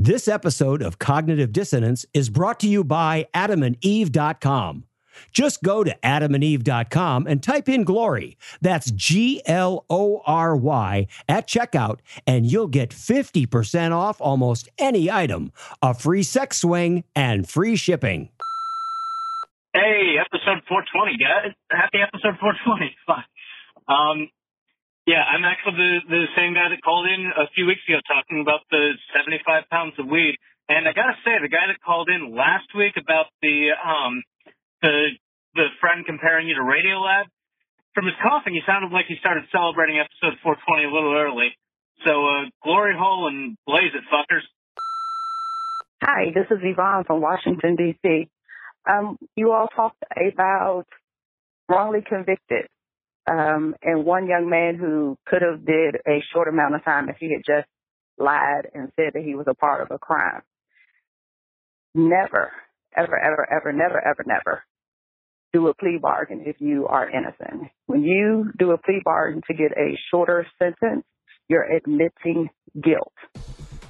This episode of Cognitive Dissonance is brought to you by adamandeve.com. Just go to adamandeve.com and type in glory. That's G L O R Y at checkout, and you'll get 50% off almost any item, a free sex swing, and free shipping. Hey, episode 420, guys. Happy episode 420. Fuck. Um, yeah, I'm actually the, the same guy that called in a few weeks ago talking about the 75 pounds of weed. And I gotta say, the guy that called in last week about the, um, the, the friend comparing you to Radiolab, from his coughing, he sounded like he started celebrating episode 420 a little early. So, uh, glory hole and blaze it, fuckers. Hi, this is Yvonne from Washington, D.C. Um, you all talked about wrongly convicted um, and one young man who could have did a short amount of time if he had just lied and said that he was a part of a crime. Never, ever, ever, ever, never, ever, never do a plea bargain if you are innocent. When you do a plea bargain to get a shorter sentence, you're admitting guilt.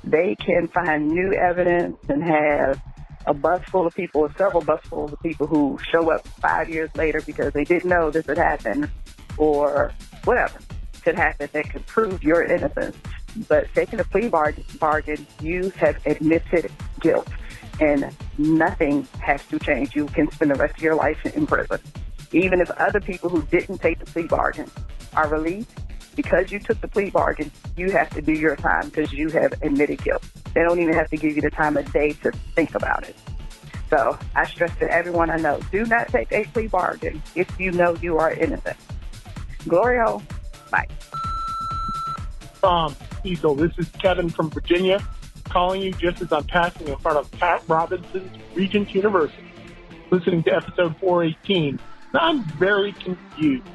They can find new evidence and have a bus full of people, several bus full of people who show up five years later because they didn't know this had happened or whatever could happen that could prove your innocence. But taking a plea bargain, bargain, you have admitted guilt and nothing has to change. You can spend the rest of your life in prison. Even if other people who didn't take the plea bargain are released, because you took the plea bargain, you have to do your time because you have admitted guilt. They don't even have to give you the time of day to think about it. So I stress to everyone I know, do not take a plea bargain if you know you are innocent. Glory hole. Bye. Um, Cecil, this is Kevin from Virginia calling you just as I'm passing in front of Pat Robertson's Regent University, listening to episode 418. Now, I'm very confused.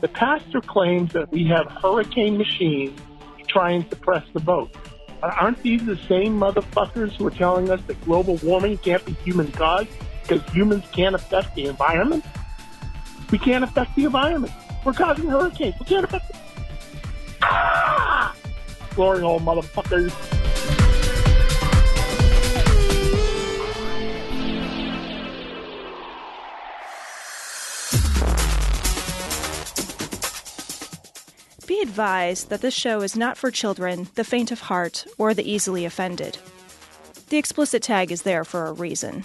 The pastor claims that we have hurricane machines to try and suppress the vote. Aren't these the same motherfuckers who are telling us that global warming can't be human caused because humans can't affect the environment? We can't affect the environment. We're causing hurricanes. We can't. Ah! Glory hole, motherfuckers. Be advised that this show is not for children, the faint of heart, or the easily offended. The explicit tag is there for a reason.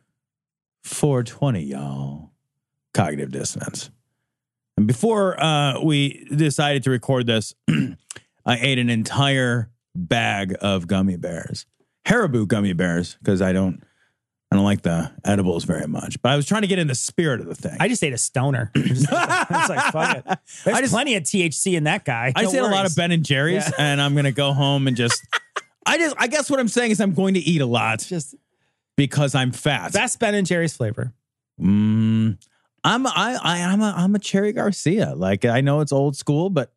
420, y'all. Cognitive dissonance. And before uh, we decided to record this, I ate an entire bag of gummy bears, Haribo gummy bears, because I don't, I don't like the edibles very much. But I was trying to get in the spirit of the thing. I just ate a stoner. it's like fuck it. There's I just- plenty of THC in that guy. I No just ate a lot worries. of Ben and Jerry's, Yeah. and I'm gonna go home and just. I just, I guess what I'm saying is I'm going to eat a lot Just because I'm fat. best Ben and Jerry's flavor. Mm, I'm I, I I'm a I'm a Cherry Garcia. Like I know it's old school, but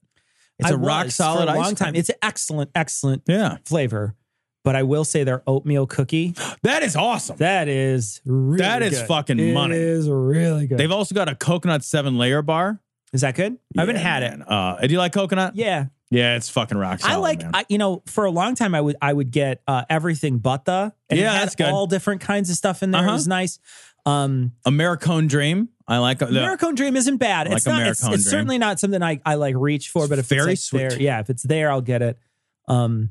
it's a a rock solid for a ice long time. It's an excellent, excellent yeah, flavor. But I will say their oatmeal cookie that is awesome. that is really That is good. fucking It money. is really good. They've also got a coconut seven layer bar. is that good? I haven't had man. it. Uh, do you like coconut? Yeah, yeah, it's fucking rock solid. I like. man. I, you know, for a long time, I would I would get uh, everything but the. And Yeah, that's good. All different kinds of stuff in there. Uh-huh. It was nice. Um, Americone Dream. I like the, Americone Dream isn't bad. Like it's not. It's, it's certainly not something I, I like reach for. It's but if very it's like there, sweet. yeah, if it's there, I'll get it. Um,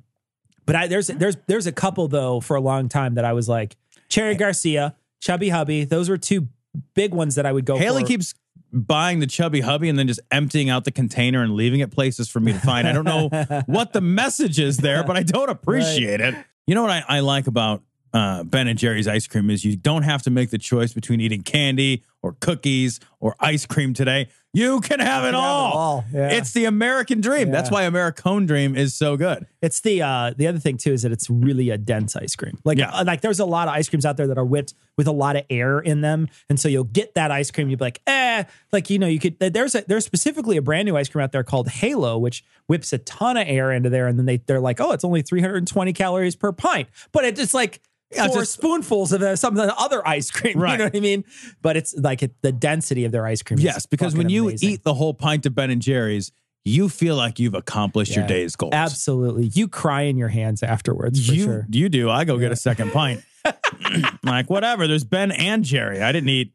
but I, there's there's there's a couple though for a long time that I was like Cherry Garcia, Chubby Hubby. Those were two big ones that I would go. Haley for. keeps buying the chubby hubby and then just emptying out the container and leaving it places for me to find. I don't know what the message is there, but I don't appreciate it. You know what I, I like about uh, Ben and Jerry's ice cream is you don't have to make the choice between eating candy or cookies or ice cream today. You can have it can have it all. all, yeah. It's the American dream. That's why Americone Dream is so good. It's the uh the other thing too is that it's really a dense ice cream. Like Yeah. uh, like there's a lot of ice creams out there that are whipped with a lot of air in them, and so you'll get that ice cream. You'll be like, eh, like you know, you could. There's a there's specifically a brand new ice cream out there called Halo, which whips a ton of air into there, and then they they're like, oh, it's only 320 calories per pint, but it's just like. Yeah, four just- spoonfuls of uh, some of the other ice cream, Right. you know what I mean? But it's like it, the density of their ice cream. is Yes, because when you amazing. eat the whole pint of Ben and Jerry's, you feel like you've accomplished your day's goals. absolutely, you cry in your hands afterwards. For you sure. you do. I go get a second pint. like whatever. There's Ben and Jerry. I didn't eat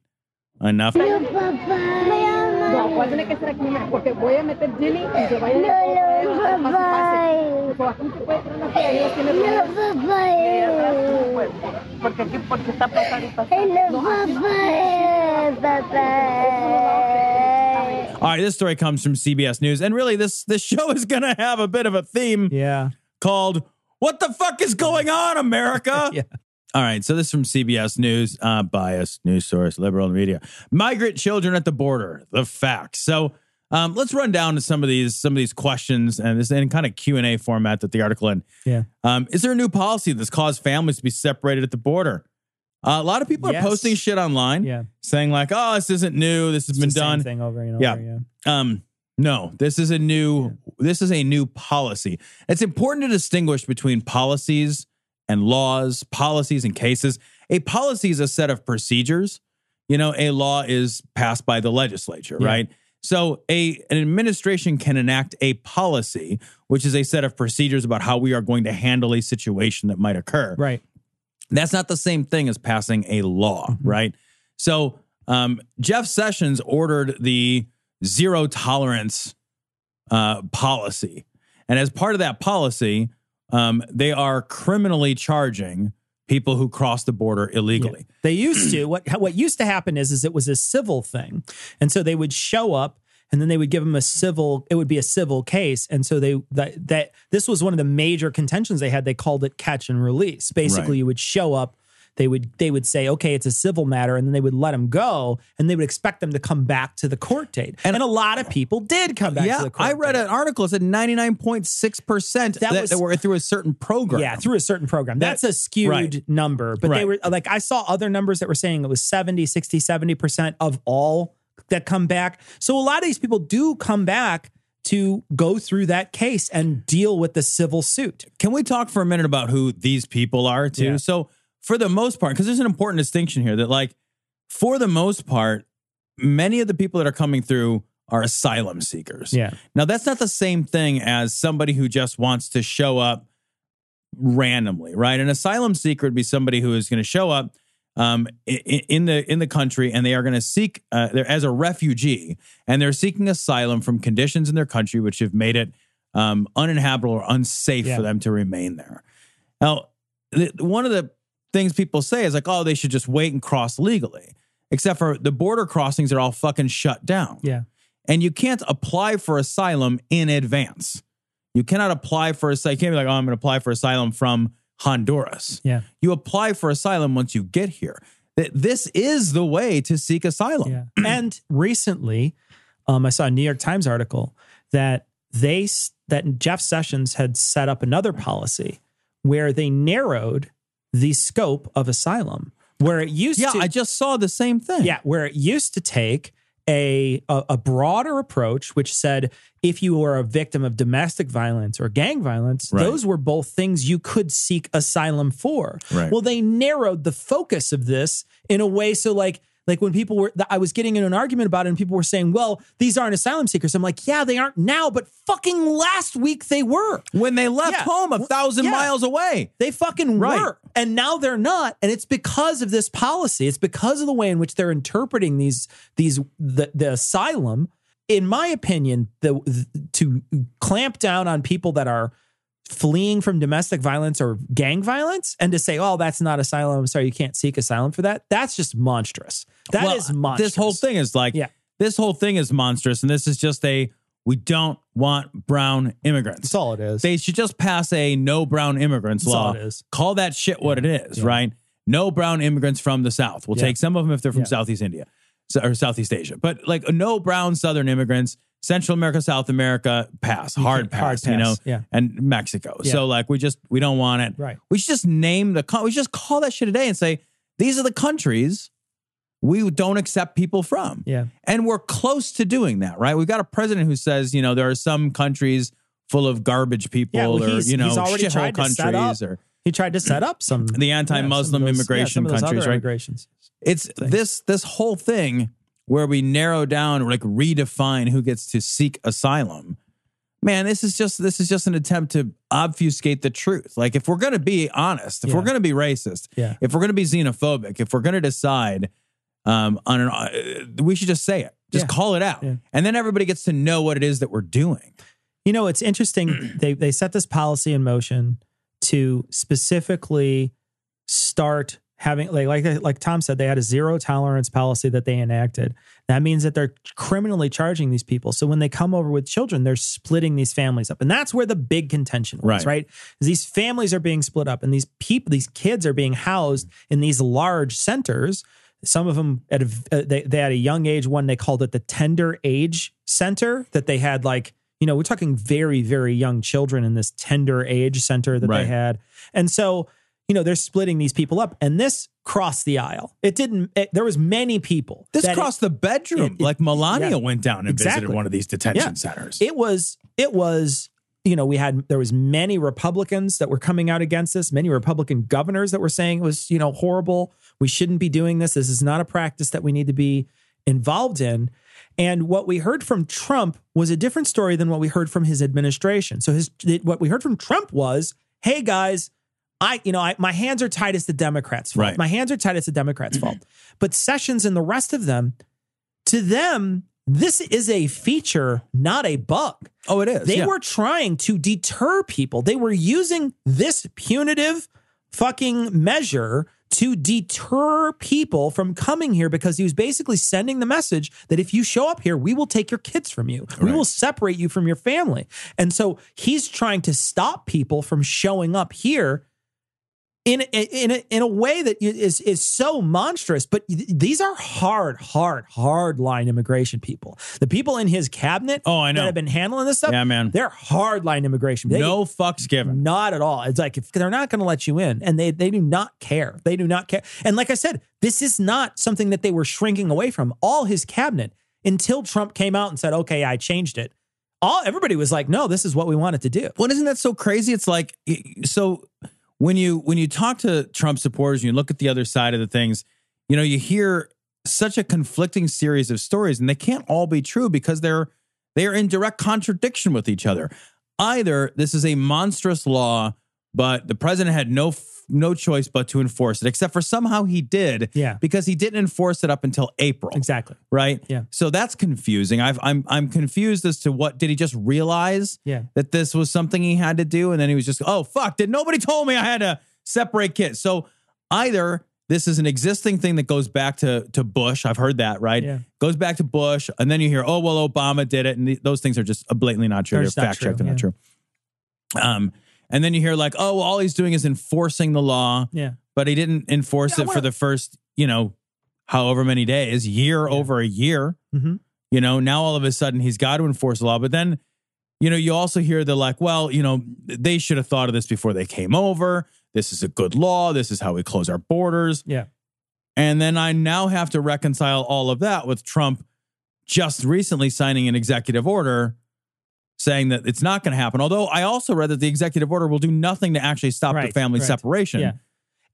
enough. No, ¿cuál tiene que ser aquí? Porque voy a meter Jenny y que vaya a pase, pase. So, aquí se puede traer una fila y ellos Porque aquí, porque está pasando y pasando. All right, this story comes from CBS News, and really, this this show is gonna have a bit of a theme Yeah. called "What the fuck is going on, America?" Yeah. All right, so this is from CBS News, uh, biased news source, liberal media. Migrant children at the border, the facts. So um, let's run down to some of these some of these questions and this in kind of Q and A format that the article in. Yeah. Um, is there a new policy that's caused families to be separated at the border? Uh, a lot of people Yes. are posting shit online, Yeah. saying like, "Oh, this isn't new. This has It's been done." thing over and over. Yeah. Yeah. Um, no, this is a new this is a new policy. It's important to distinguish between policies and laws, policies and cases. A policy is a set of procedures. You know, a law is passed by the legislature, Yeah. right? So a an administration can enact a policy, which is a set of procedures about how we are going to handle a situation that might occur. Right. That's not the same thing as passing a law, right? So um, Jeff Sessions ordered the zero tolerance uh, policy, and as part of that policy, um, they are criminally charging people who cross the border illegally. They used to what what used to happen is is it was a civil thing, and so they would show up and then they would give them a civil. It would be a civil case, and so they that that this was one of the major contentions they had. They called it catch and release. Basically, Right. you would show up. They would they would say, okay, it's a civil matter, and then they would let them go, and they would expect them to come back to the court date. And, a lot of people did come back to yeah, the court I read date. an article that said ninety nine point six percent That that was- that were through a certain program. Yeah, through a certain program. That- That's a skewed right. number. But they were like, I saw other numbers that were saying it was 70, 60, 70% of all that come back. So a lot of these people do come back to go through that case and deal with the civil suit. Can we talk for a minute about who these people are too? Yeah. So, for the most part, because there's an important distinction here that, like, for the most part, many of the people that are coming through are asylum seekers. Yeah. Now, that's not the same thing as somebody who just wants to show up randomly, right? An asylum seeker would be somebody who is going to show up um, in the in the country and they are going to seek uh, they're as a refugee and they're seeking asylum from conditions in their country which have made it um, uninhabitable or unsafe Yeah. for them to remain there. Now, the, one of the things people say is like, oh, they should just wait and cross legally, except for the border crossings are all fucking shut down Yeah. and you can't apply for asylum in advance. You cannot apply for asylum. You can't be like, oh, I'm going to apply for asylum from Honduras. Yeah. You apply for asylum once you get here. Th- This is the way to seek asylum. Yeah. and recently, um, I saw a New York Times article that they that Jeff Sessions had set up another policy where they narrowed the scope of asylum. Where it used Yeah, to, I just saw the same thing. yeah, where it used to take a, a a broader approach, which said if you were a victim of domestic violence or gang violence, Right. those were both things you could seek asylum for. Right. Well, they narrowed the focus of this in a way so like like when people were I was getting in an argument about it and people were saying, "Well, these aren't asylum seekers." I'm like, "Yeah, they aren't now, but fucking last week they were." When they left Yeah. home a thousand Yeah. miles away. They fucking Right. were. And now they're not. And it's because of this policy. It's because of the way in which they're interpreting these these the, the asylum. In my opinion, the, the to clamp down on people that are fleeing from domestic violence or gang violence and to say, oh, that's not asylum. I'm sorry, you can't seek asylum for that. That's just monstrous. That is Well, monstrous. This whole thing is like Yeah. this whole thing is monstrous, and this is just a we don't want brown immigrants. That's all it is. They should just pass a no brown immigrants That's law. all it is. Call that shit what it is, Yeah. right? No brown immigrants from the South. We'll Yeah. take some of them if they're from Yeah. Southeast India or Southeast Asia, but like no brown Southern immigrants. Central America, South America, pass, hard can't- hard pass, you know, yeah. and Mexico. Yeah. So like we just we don't want it. Right. We should just name the we should just call that shit a day and say these are the countries we don't accept people from. Yeah. And we're close to doing that, right? We've got a president who says, you know, there are some countries full of garbage people Yeah, well, or, you know, shithole tried to set countries or He tried to set up some the anti-Muslim yeah, those- immigration yeah, some of those countries, right? Immigrations. It's this this whole thing where we narrow down or like redefine who gets to seek asylum. Man, this is just this is just an attempt to obfuscate the truth. Like if we're going to be honest, if we're going to be racist, Yeah. if we're going to be xenophobic, if we're going to decide um, on an, uh, we should just say it, just Yeah. call it out, Yeah. and then everybody gets to know what it is that we're doing. You know, it's interesting. they they set this policy in motion to specifically start having like like like Tom said, they had a zero tolerance policy that they enacted. That means that they're criminally charging these people. So when they come over with children, they're splitting these families up, and that's where the big contention was. Right. Right? These families are being split up, and these people, these kids are being housed in these large centers. Some of them at a, uh, they they had a young age. One they called it the tender age center. That they had like you know we're talking very very young children in this tender age center that Right. they had, and so you know they're splitting these people up, and this crossed the aisle. It didn't. It, there was many people. This crossed the bedroom. it- like Melania yeah. went down and visited one of these detention Yeah. centers. It was it was you know we had there was many Republicans that were coming out against this, many Republican governors that were saying it was you know horrible. We shouldn't be doing this. This is not a practice that we need to be involved in. And what we heard from Trump was a different story than what we heard from his administration. So his what we heard from Trump was, "Hey guys, I you know I, my hands are tied. It's the Democrats' fault. Right. My hands are tied. It's the Democrats' mm-hmm. fault." But Sessions and the rest of them, to them, this is a feature, not a bug. oh, it is. They yeah. were trying to deter people. They were using this punitive fucking measure to deter people from coming here because he was basically sending the message that if you show up here, we will take your kids from you. We will separate you from your family. And so he's trying to stop people from showing up here in in a, in a way that is is so monstrous. But these are hard, hard, hard line immigration people. The people in his cabinet, Oh, I know. that have been handling this stuff. Yeah, man. they're hard line immigration. They- no fucks given. not at all. It's like if they're not going to let you in, and they they do not care. They do not care. And like I said, this is not something that they were shrinking away from. All his cabinet until Trump came out and said, "Okay, I changed it." All everybody was like, "No, this is what we wanted to do." Well, isn't that so crazy? It's like so when you when you talk to Trump supporters, you look at the other side of the things. You know, you hear such a conflicting series of stories, and they can't all be true because they're they are in direct contradiction with each other. Either this is a monstrous law, but the president had no no choice but to enforce it, except for somehow he did, Yeah. because he didn't enforce it up until April Exactly. right? Yeah. So that's confusing. I've, I'm I'm confused as to what did he just realize Yeah. that this was something he had to do, and then he was just oh fuck, did nobody told me I had to separate kids? So either this is an existing thing that goes back to to Bush. I've heard that right. Yeah. Goes back to Bush, and then you hear oh well Obama did it, and th- those things are just blatantly not true. They're fact checked. and They're not true. Um, and then you hear like oh well, all he's doing is enforcing the law Yeah. but he didn't enforce Yeah, it for the first, you know, however many days, year over a year. hmm You know, now all of a sudden he's got to enforce the law. But then, you know, you also hear the like, well, you know, they should have thought of this before they came over. This is a good law. This is how we close our borders. Yeah. And then I now have to reconcile all of that with Trump just recently signing an executive order saying that it's not going to happen. Although I also read that the executive order will do nothing to actually stop the family right. separation. Yeah.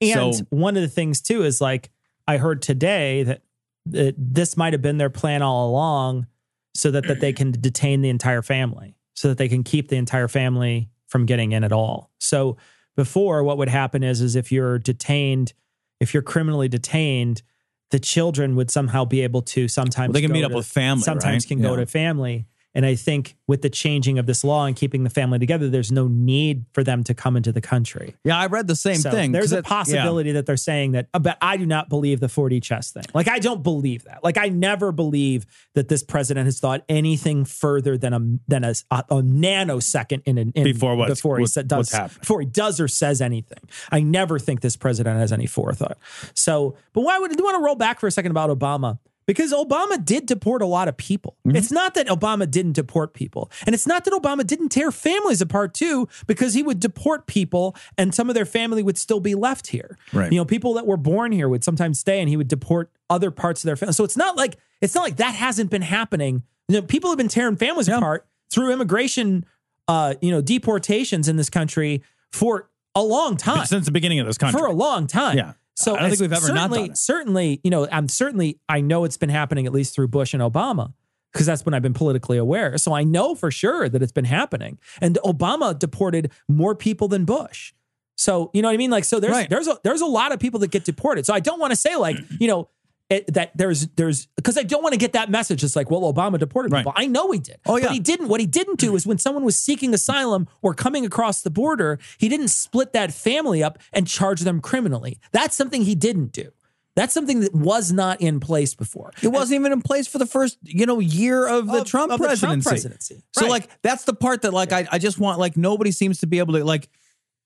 And So- one of the things too is like I heard today that, that this might have been their plan all along, so that that they can detain the entire family, so that they can keep the entire family from getting in at all. So before, what would happen is is if you're detained, if you're criminally detained, the children would somehow be able to sometimes Well, they can meet up to- with family, Sometimes right? can go to family. And I think with the changing of this law and keeping the family together, there's no need for them to come into the country. Yeah, I read the same So thing. There's a it- yeah. possibility that they're saying that, uh, but I do not believe the 4D chess thing. Like, I don't believe that. Like, I never believe that this president has thought anything further than a than a, a, a nanosecond in, an in Before what's- before he what- does before he does or says anything. I never think this president has any forethought. So, but why would you want to roll back for a second about Obama? Because Obama did deport a lot of people. Mm-hmm. It's not that Obama didn't deport people. And it's not that Obama didn't tear families apart too, because he would deport people and some of their family would still be left here. Right. You know, people that were born here would sometimes stay and he would deport other parts of their family. So it's not like it's not like that hasn't been happening. You know, people have been tearing families apart through immigration uh, you know, deportations in this country for a long time since the beginning of this country. for a long time. Yeah. So I don't think we've ever not certainly, done it. certainly, you know, I'm certainly, I know it's been happening at least through Bush and Obama because that's when I've been politically aware. So I know for sure that it's been happening. And Obama deported more people than Bush. So you know what I mean? Like, so there's Right. there's a there's a lot of people that get deported. So I don't want to say like you know it, that there's there's because I don't want to get that message. It's like, well, Obama deported Right. people. I know he did. Oh, yeah. But he didn't. What he didn't do is when someone was seeking asylum or coming across the border, he didn't split that family up and charge them criminally. That's something he didn't do. That's something that was not in place before. It wasn't even in place for the first, you know, year of the Of- Trump of the Trump presidency. presidency. So Right. like that's the part that like I, I just want like nobody seems to be able to like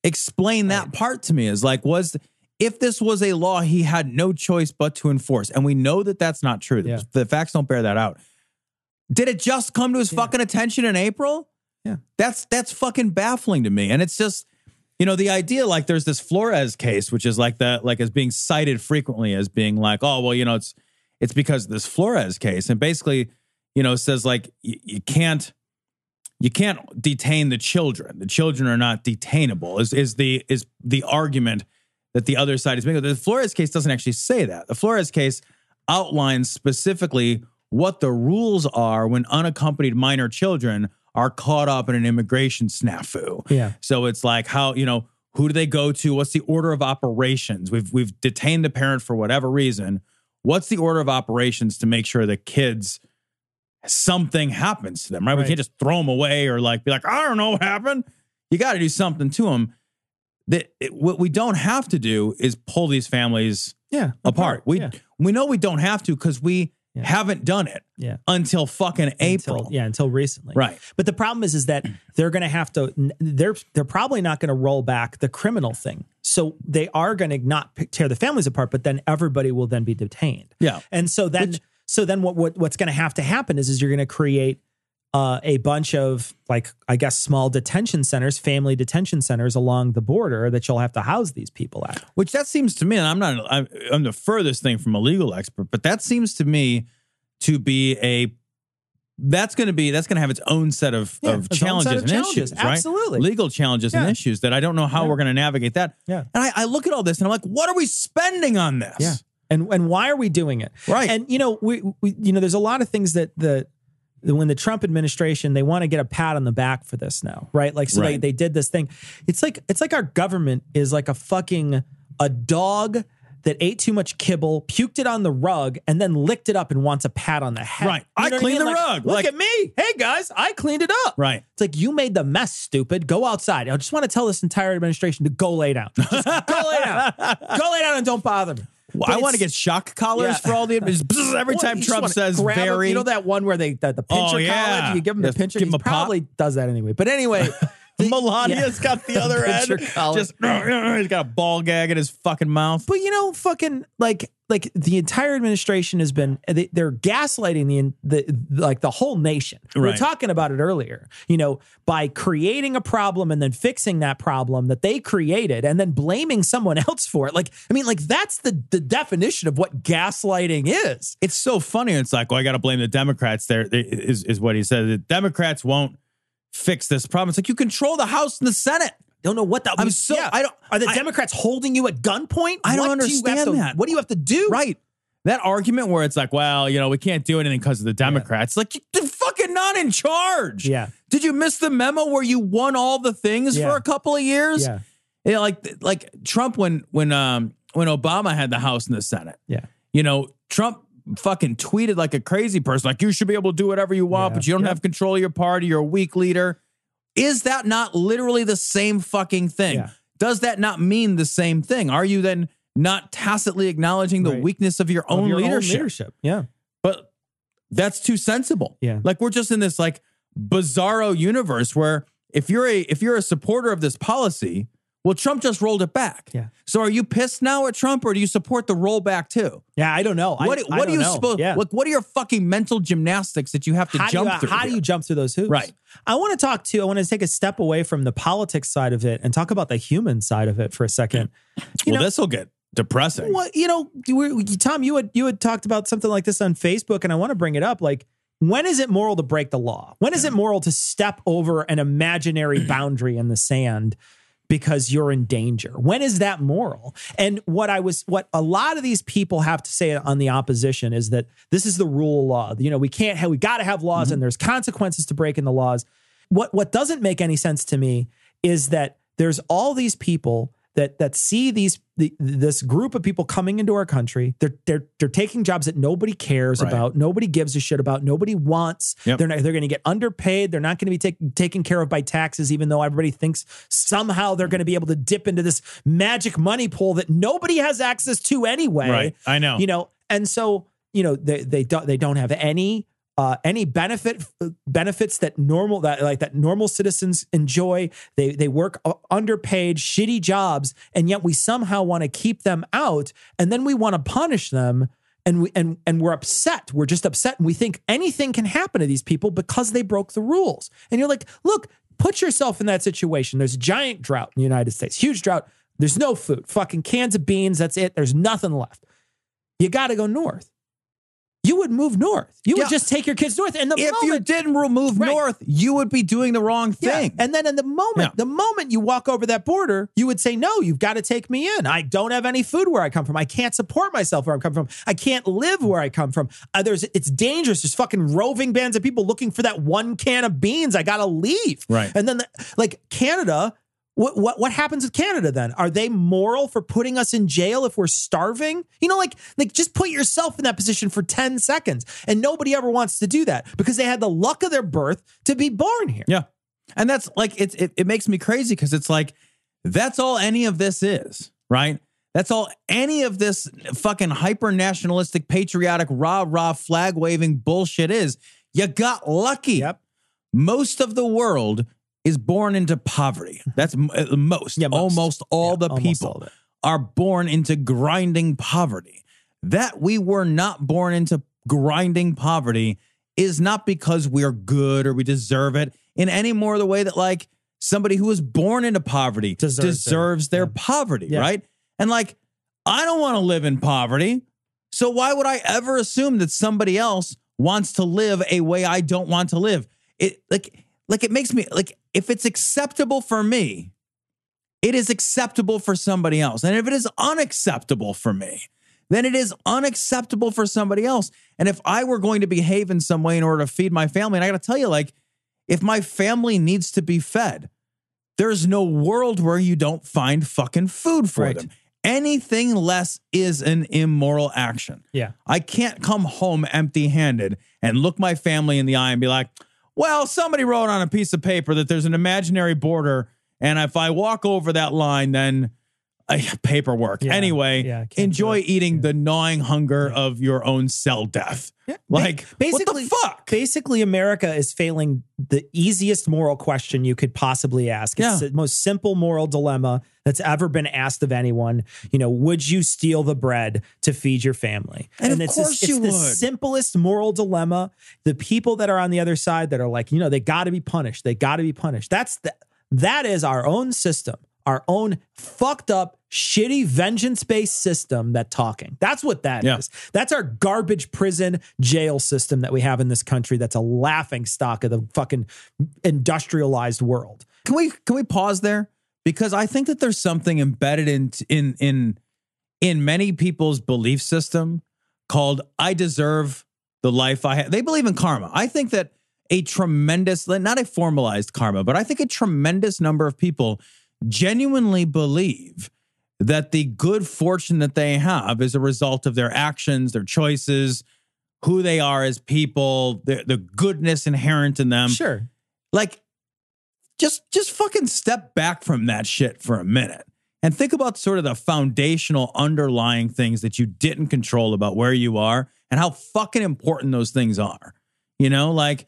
explain that part to me is like was if this was a law he had no choice but to enforce and we know that that's not true. Yeah. The facts don't bear that out. Did it just come to his fucking attention in April? Yeah. That's that's fucking baffling to me and it's just you know the idea like there's this Flores case which is like the like is being cited frequently as being like oh well you know it's it's because of this Flores case and basically you know says like you, you can't you can't detain the children the children are not detainable is is the is the argument that the other side is making the Flores case doesn't actually say that the Flores case outlines specifically what the rules are when unaccompanied minor children are caught up in an immigration snafu Yeah. so it's like how you know who do they go to? What's the order of operations? We've we've detained the parent for whatever reason. What's the order of operations to make sure the kids something happens to them? Right? We can't just throw them away or like be like I don't know what happened. You got to do something to them. That it- what we don't have to do is pull these families Yeah. apart. We yeah. we know we don't have to because we Yeah. haven't done it Yeah. until fucking April. Until, yeah, until recently. Right. But the problem is, is that they're going to have to. They're they're probably not going to roll back the criminal thing. So they are going to not tear the families apart, but then everybody will then be detained. Yeah. And so then, Which- so then what, what what's going to have to happen is, is you're going to create uh, a bunch of like I guess small detention centers, family detention centers along the border that you'll have to house these people at. Which that seems to me, and I'm not, I'm, I'm the furthest thing from a legal expert, but that seems to me to be a, that's going to be, that's going to have its own set of, Yeah, of own set challenges of and challenges. issues, right? Absolutely. Legal challenges and issues that I don't know how Yeah. we're going to navigate that. Yeah. And I, I look at all this and I'm like, what are we spending on this? Yeah. And and why are we doing it? Right. And you know, we, we you know, there's a lot of things that the when the Trump administration they want to get a pat on the back for this now, right? Like so they, Right. they did this thing. It's like it's like our government is like a fucking a dog that ate too much kibble, puked it on the rug, and then licked it up and wants a pat on the head. Right. I what cleaned mean? the Like, rug. Look Like- at me. Hey guys, I cleaned it up. Right. It's like you made the mess, stupid. Go outside. I just want to tell this entire administration to go lay down. Just go lay down. Go lay down and don't bother me. Well, I want to get shock collars Yeah. for all the every Well, time Trump says very. You know that one where they the, the oh, pincher Oh, yeah. collar? You give him Yes, the pincher. him he a pop. probably does that anyway. But anyway, Melania's yeah. got the other end. Just he's got a ball gag in his fucking mouth. But you know, fucking like like the entire administration has been they, they're gaslighting the the like the whole nation. We were Right. talking about it earlier. You know, by creating a problem and then fixing that problem that they created and then blaming someone else for it. Like I mean, like that's the the definition of what gaslighting is. it's so funny. It's like, well, I got to blame the Democrats. There is is is what he said. The Democrats won't fix this problem. It's like you control the House and the Senate. Don't know what that. I'm so- I don't- Are the I- Democrats holding you at gunpoint? I don't What do understand to- that. What do you have to do? Right. That argument where it's like, well, you know, we can't do anything because of the Democrats. Like, you're fucking not in charge. Yeah. Did you miss the memo where you won all the things Yeah. for a couple of years? Yeah. Yeah, like like Trump when when um when Obama had the House and the Senate. Yeah. You know, Trump fucking tweeted like a crazy person, like you should be able to do whatever you want, Yeah. but you don't Yeah. have control of your party. You're a weak leader. Is that not literally the same fucking thing? Yeah. Does that not mean the same thing? Are you then not tacitly acknowledging the Right. weakness of your Of own your leadership? leadership. Yeah. But that's too sensible. Yeah. Like we're just in this like bizarro universe where if you're a if you're a supporter of this policy, well, Trump just rolled it back. Yeah. So are you pissed now at Trump or do you support the rollback too? Yeah, I don't know. I- What I what don't do you supposed Yeah. what, what are your fucking mental gymnastics that you have to how jump you, through? How do you jump through those hoops? Right. I want to talk to. I want to take a step away from the politics side of it and talk about the human side of it for a second. You well, this will get depressing. Well, you know, you Tom, you had you had talked about something like this on Facebook, and I want to bring it up. Like, when is it moral to break the law? When is it moral to step over an imaginary boundary in the sand because you're in danger? When is that moral? And what I was, what a lot of these people have to say on the opposition is that this is the rule of law. You know, we can't have, we got to have laws, and mm-hmm. there's consequences to breaking the laws. What what doesn't make any sense to me is that there's all these people that that see these the, this group of people coming into our country. They're they're they're taking jobs that nobody cares Right. about, nobody gives a shit about, nobody wants. Yep. They're not, they're going to get underpaid. They're not going to be take, taken care of by taxes, even though everybody thinks somehow they're going to be able to dip into this magic money pool that nobody has access to anyway. Right. I know. You know, and so you know they they don't they don't have any uh, any benefit benefits that normal that like that normal citizens enjoy. They they work underpaid, shitty jobs, and yet we somehow want to keep them out, and then we want to punish them. And we and and we're upset. We're just upset, and we think anything can happen to these people because they broke the rules. And you're like, look, put yourself in that situation. There's a giant drought in the United States, huge drought. There's no food, fucking cans of beans. That's it. There's nothing left. You got to go north. You would move north. You Yeah. would just take your kids north. And the if you didn't remove Right. north, you would be doing the wrong Yeah. thing. And then in the moment, Yeah. the moment you walk over that border, you would say, No, you've got to take me in. I don't have any food where I come from. I can't support myself where I come from. I can't live where I come from. Uh, there's it's dangerous. There's fucking roving bands of people looking for that one can of beans. I gotta leave. Right. And then the, like Canada. What, what what happens with Canada then? Are they moral for putting us in jail if we're starving? You know, like like just put yourself in that position for 10 seconds. And nobody ever wants to do that because they had the luck of their birth to be born here. Yeah. And that's like it's it, it makes me crazy because it's like that's all any of this is, right? That's all any of this fucking hyper nationalistic, patriotic, rah rah flag waving bullshit is. You got lucky. Yep. Most of the world is born into poverty. That's uh, most. Yeah, most. Almost all Yeah, the almost people all are born into grinding poverty. That we were not born into grinding poverty is not because we're good or we deserve it in any more the way that like somebody who was born into poverty Deserves deserves, their Yeah. poverty, right? And like I don't want to live in poverty. So why would I ever assume that somebody else wants to live a way I don't want to live? It like like it makes me like if it's acceptable for me, it is acceptable for somebody else. And if it is unacceptable for me, then it is unacceptable for somebody else. And if I were going to behave in some way in order to feed my family, and I got to tell you, like, if my family needs to be fed, there's no world where you don't find fucking food for Right. them. Anything less is an immoral action. Yeah. I can't come home empty handed and look my family in the eye and be like, well, somebody wrote on a piece of paper that there's an imaginary border. And if I walk over that line, then uh, paperwork. Yeah, anyway, yeah, enjoy eating the gnawing hunger of your own cell death. Like, basically, what the fuck? Basically, America is failing the easiest moral question you could possibly ask. It's Yeah. the most simple moral dilemma that's ever been asked of anyone. You know, would you steal the bread to feed your family? And of it's course it's you the would. simplest moral dilemma. The people that are on the other side that are like, you know, they got to be punished. They got to be punished. That's the that is our own system, our own fucked up, shitty vengeance based system that talking. That's what that is. Yeah. That's our garbage prison jail system that we have in this country. That's a laughing stock of the fucking industrialized world. Can we can we pause there? Because I think that there's something embedded in in in in many people's belief system called I deserve the life I have. They believe in karma. I think that a tremendous not a formalized karma, but I think a tremendous number of people genuinely believe that the good fortune that they have is a result of their actions, their choices, who they are as people, the the goodness inherent in them. Sure. Like just just fucking step back from that shit for a minute and think about sort of the foundational underlying things that you didn't control about where you are and how fucking important those things are. You know, like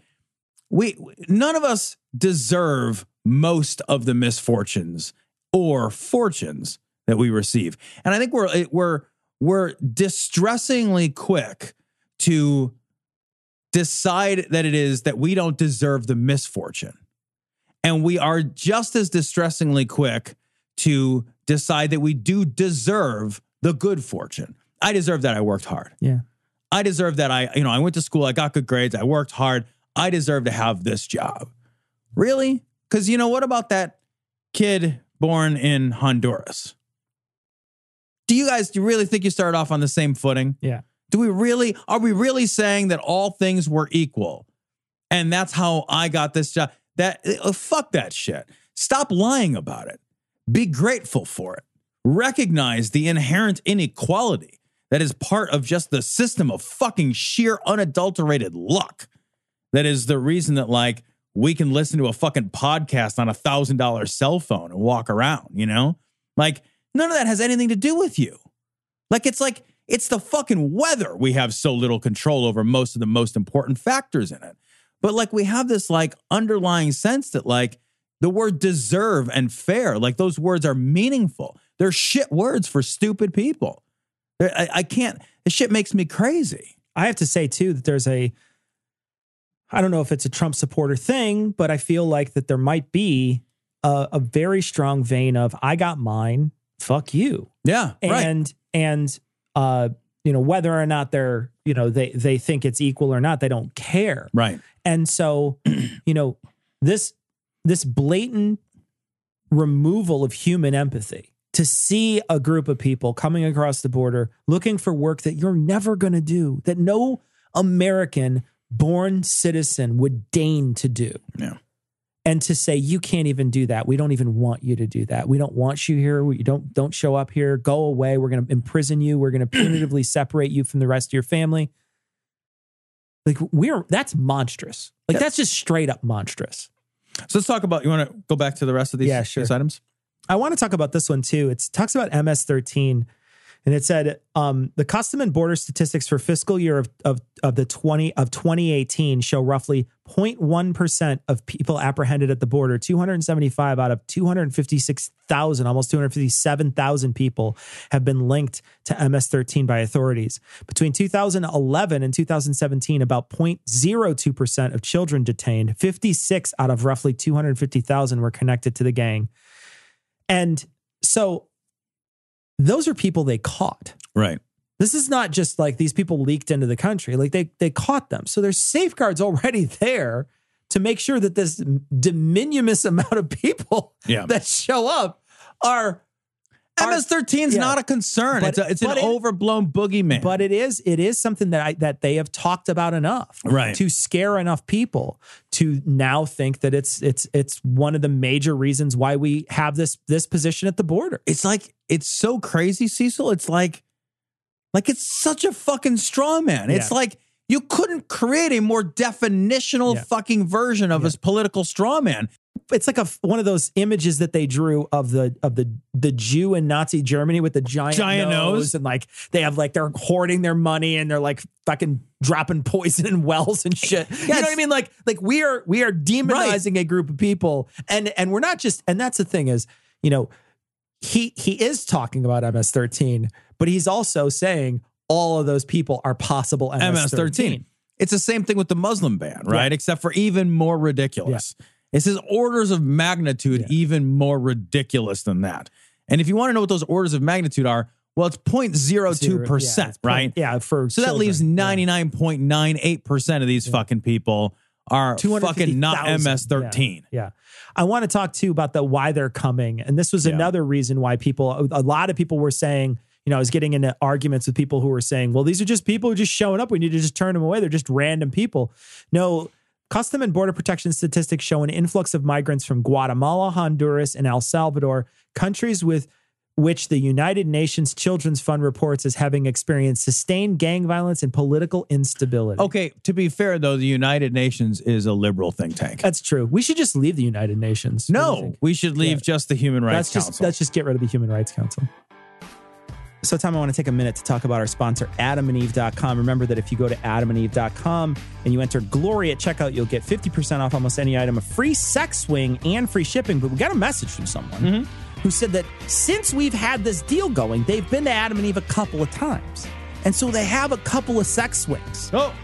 we none of us deserve most of the misfortunes or fortunes that we receive. And I think we're we're we're distressingly quick to decide that it is that we don't deserve the misfortune. And we are just as distressingly quick to decide that we do deserve the good fortune. I deserve that I worked hard. Yeah. I deserve that I, you know, I went to school, I got good grades, I worked hard. I deserve to have this job. Really? Because, you know, what about that kid born in Honduras? Do you guys do you really think you started off on the same footing? Yeah. Do we really, are we really saying that all things were equal? And that's how I got this job? That, uh, fuck that shit. Stop lying about it. Be grateful for it. Recognize the inherent inequality that is part of just the system of fucking sheer unadulterated luck. That is the reason that, like, we can listen to a fucking podcast on a thousand dollar cell phone and walk around, you know? Like, none of that has anything to do with you. Like, it's like, it's the fucking weather we have so little control over most of the most important factors in it. But like, we have this like underlying sense that, like, the word deserve and fair, like, those words are meaningful. They're shit words for stupid people. I, I can't, this shit makes me crazy. I have to say too that there's a I don't know if it's a Trump supporter thing, but I feel like that there might be a, a very strong vein of I got mine, fuck you. Yeah. right. And and uh you know whether or not they're you know they they think it's equal or not they don't care Right. and so you know this this blatant removal of human empathy to see a group of people coming across the border looking for work that you're never going to do that no american born citizen would deign to do. Yeah. and to say you can't even do that. We don't even want you to do that. We don't want you here. We don't don't show up here. Go away. We're going to imprison you. We're going to punitively separate you from the rest of your family. Like we're that's monstrous. Like that's just straight up monstrous. So let's talk about, you want to go back to the rest of these, Yeah, sure. these items? I want to talk about this one too. It talks about MS13, and it said um, the custom and border statistics for fiscal year of, of of the 20 of 2018 show roughly 0.1 percent of people apprehended at the border. 275 out of 256,000, almost 257,000 people have been linked to MS13 by authorities. Between 2011 and 2017, about 0.02 percent of children detained. 56 out of roughly 250,000 were connected to the gang. And so those are people they caught. Right. This is not just like these people leaked into the country. Like they they caught them. So there's safeguards already there to make sure that this diminutive amount of people Yeah. that show up are- MS-13 is yeah. not a concern. But- it's a, it's an it- overblown boogeyman. but it is it is something that I that they have talked about enough Right. to scare enough people to now think that it's it's it's one of the major reasons why we have this this position at the border. it's like it's so crazy, Cecil. It's like like it's such a fucking straw man. It's Yeah. like you couldn't create a more definitional Yeah. fucking version of Yeah. a political straw man. It's like a one of those images that they drew of the of the the Jew in Nazi Germany with the giant, Giant nose. and like they have like they're hoarding their money and they're like fucking dropping poison in wells and shit. You know what I mean? Like like we are we are demonizing a group of people and and we're not just and that's the thing is you know he he is talking about MS13 but he's also saying all of those people are possible MS13. MS-13. It's the same thing with the Muslim ban, right? Except for even more ridiculous. It says orders of magnitude even more ridiculous than that. And if you want to know what those orders of magnitude are, well, it's 0.02%, Yeah, it's right? point- Yeah, for So that leaves 99.98% of these fucking people are fucking not 250,000. MS-13. Yeah. yeah. I want to talk too about the why they're coming. And this was Yeah. another reason why people a lot of people were saying, you know, I was getting into arguments with people who were saying, well, these are just people who are just showing up. We need to just turn them away. They're just random people. No, Custom and Border Protection statistics show an influx of migrants from Guatemala, Honduras, and El Salvador, countries with which the United Nations Children's Fund reports as having experienced sustained gang violence and political instability. Okay, to be fair though, the United Nations is a liberal think tank. That's true. We should just leave the United Nations. What do you no, we should leave Yeah. just the Human Rights let's just Council. let's just get rid of the Human Rights Council. So, Tom, I want to take a minute to talk about our sponsor, adamandeve.com. Remember that if you go to adamandeve.com and you enter Glory at checkout, you'll get 50% off almost any item, a free sex swing, and free shipping. But we got a message from someone Mm-hmm. who said that since we've had this deal going, they've been to Adam and Eve a couple of times. And so they have a couple of sex swings. oh,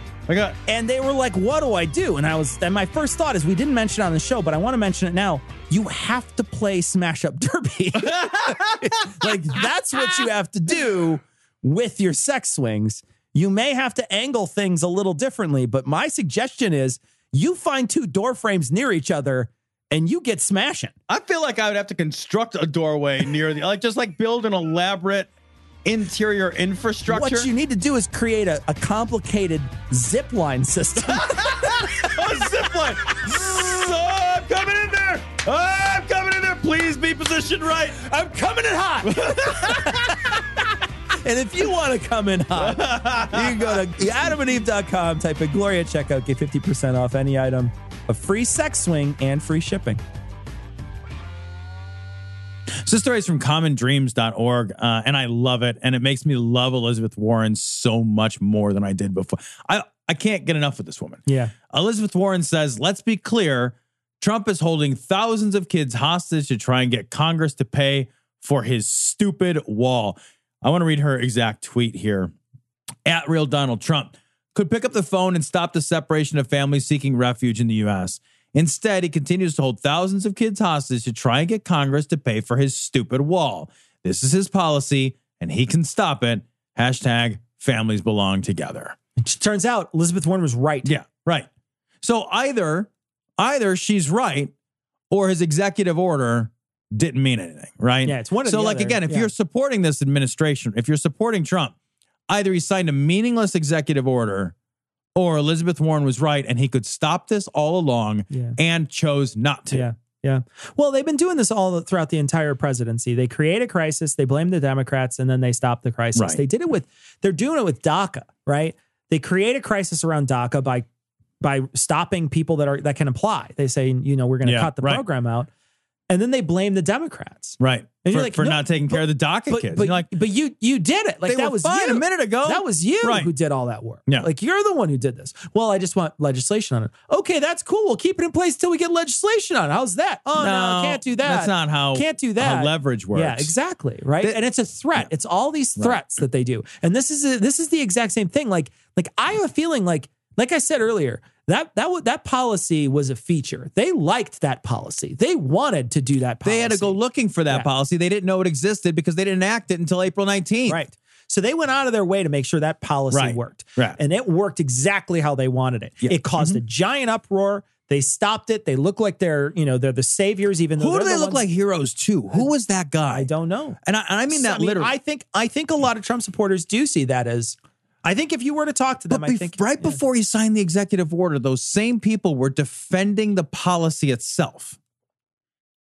And they were like, "What do I do?" And I was, and my first thought is, we didn't mention it on the show, but I want to mention it now. You have to play Smash Up Derby. like that's what you have to do with your sex swings. You may have to angle things a little differently, but my suggestion is you find two door frames near each other and you get smashing. I feel like I would have to construct a doorway near the like just like build an elaborate interior infrastructure. What you need to do is create a, a complicated zip line system. a zip line. oh, I'm coming in there. Oh, I'm coming in there. Please be positioned right. I'm coming in hot. and if you want to come in hot, you can go to adamandeve.com, type in Gloria at checkout, get 50% off any item, a free sex swing, and free shipping. So this story is from commondreams.org, uh, and I love it. And it makes me love Elizabeth Warren so much more than I did before. I, I can't get enough of this woman. Yeah. Elizabeth Warren says, let's be clear Trump is holding thousands of kids hostage to try and get Congress to pay for his stupid wall. I want to read her exact tweet here. At real Donald Trump could pick up the phone and stop the separation of families seeking refuge in the U.S. Instead, he continues to hold thousands of kids hostage to try and get Congress to pay for his stupid wall. This is his policy, and he can stop it. Hashtag families belong together. It turns out Elizabeth Warren was right. Yeah, right. So either either she's right or his executive order didn't mean anything, right? Yeah, it's one So like other. again, if Yeah. you're supporting this administration, if you're supporting Trump, either he signed a meaningless executive order or Elizabeth Warren was right and he could stop this all along Yeah. and chose not to. Yeah. Yeah. Well, they've been doing this all throughout the entire presidency. They create a crisis, they blame the Democrats, and then they stop the crisis. Right. They did it with, they're doing it with DACA, right? They create a crisis around DACA by by stopping people that are that can apply. They say, you know, we're going to Yeah, cut the right. program out, and then they blame the Democrats. Right. And for you're like, for no, not taking care of the DACA But, kids. but, like, but you you did it. Like that was you a minute ago. That was you Right. who did all that work. Yeah. Like you're the one who did this. Well, I just want legislation on it. Okay, that's cool. We'll keep it in place till we get legislation on it. How's that? Oh no, can't do that. That's not how can't do that. how leverage works. Yeah, exactly. Right. And it's a threat. It's all these threats that they do. And this is a, this is the exact same thing. Like like I have a feeling like like I said earlier, that that that policy was a feature. They liked that policy. They wanted to do that policy. They had to go looking for that Yeah. policy. They didn't know it existed because they didn't act it until April 19th. Right. So they went out of their way to make sure that policy Right. worked. Right. And it worked exactly how they wanted it. Yeah. Mm-hmm. It caused a giant uproar. They stopped it. They look like they're, you know, they're the saviors, even though Who do they're the look ones- like heroes to? Who was that guy? I don't know. And I, and I mean that I mean, literally. I think I think a lot of Trump supporters do see that as I think if you were to talk to them, but I think right yeah. before he signed the executive order, those same people were defending the policy itself.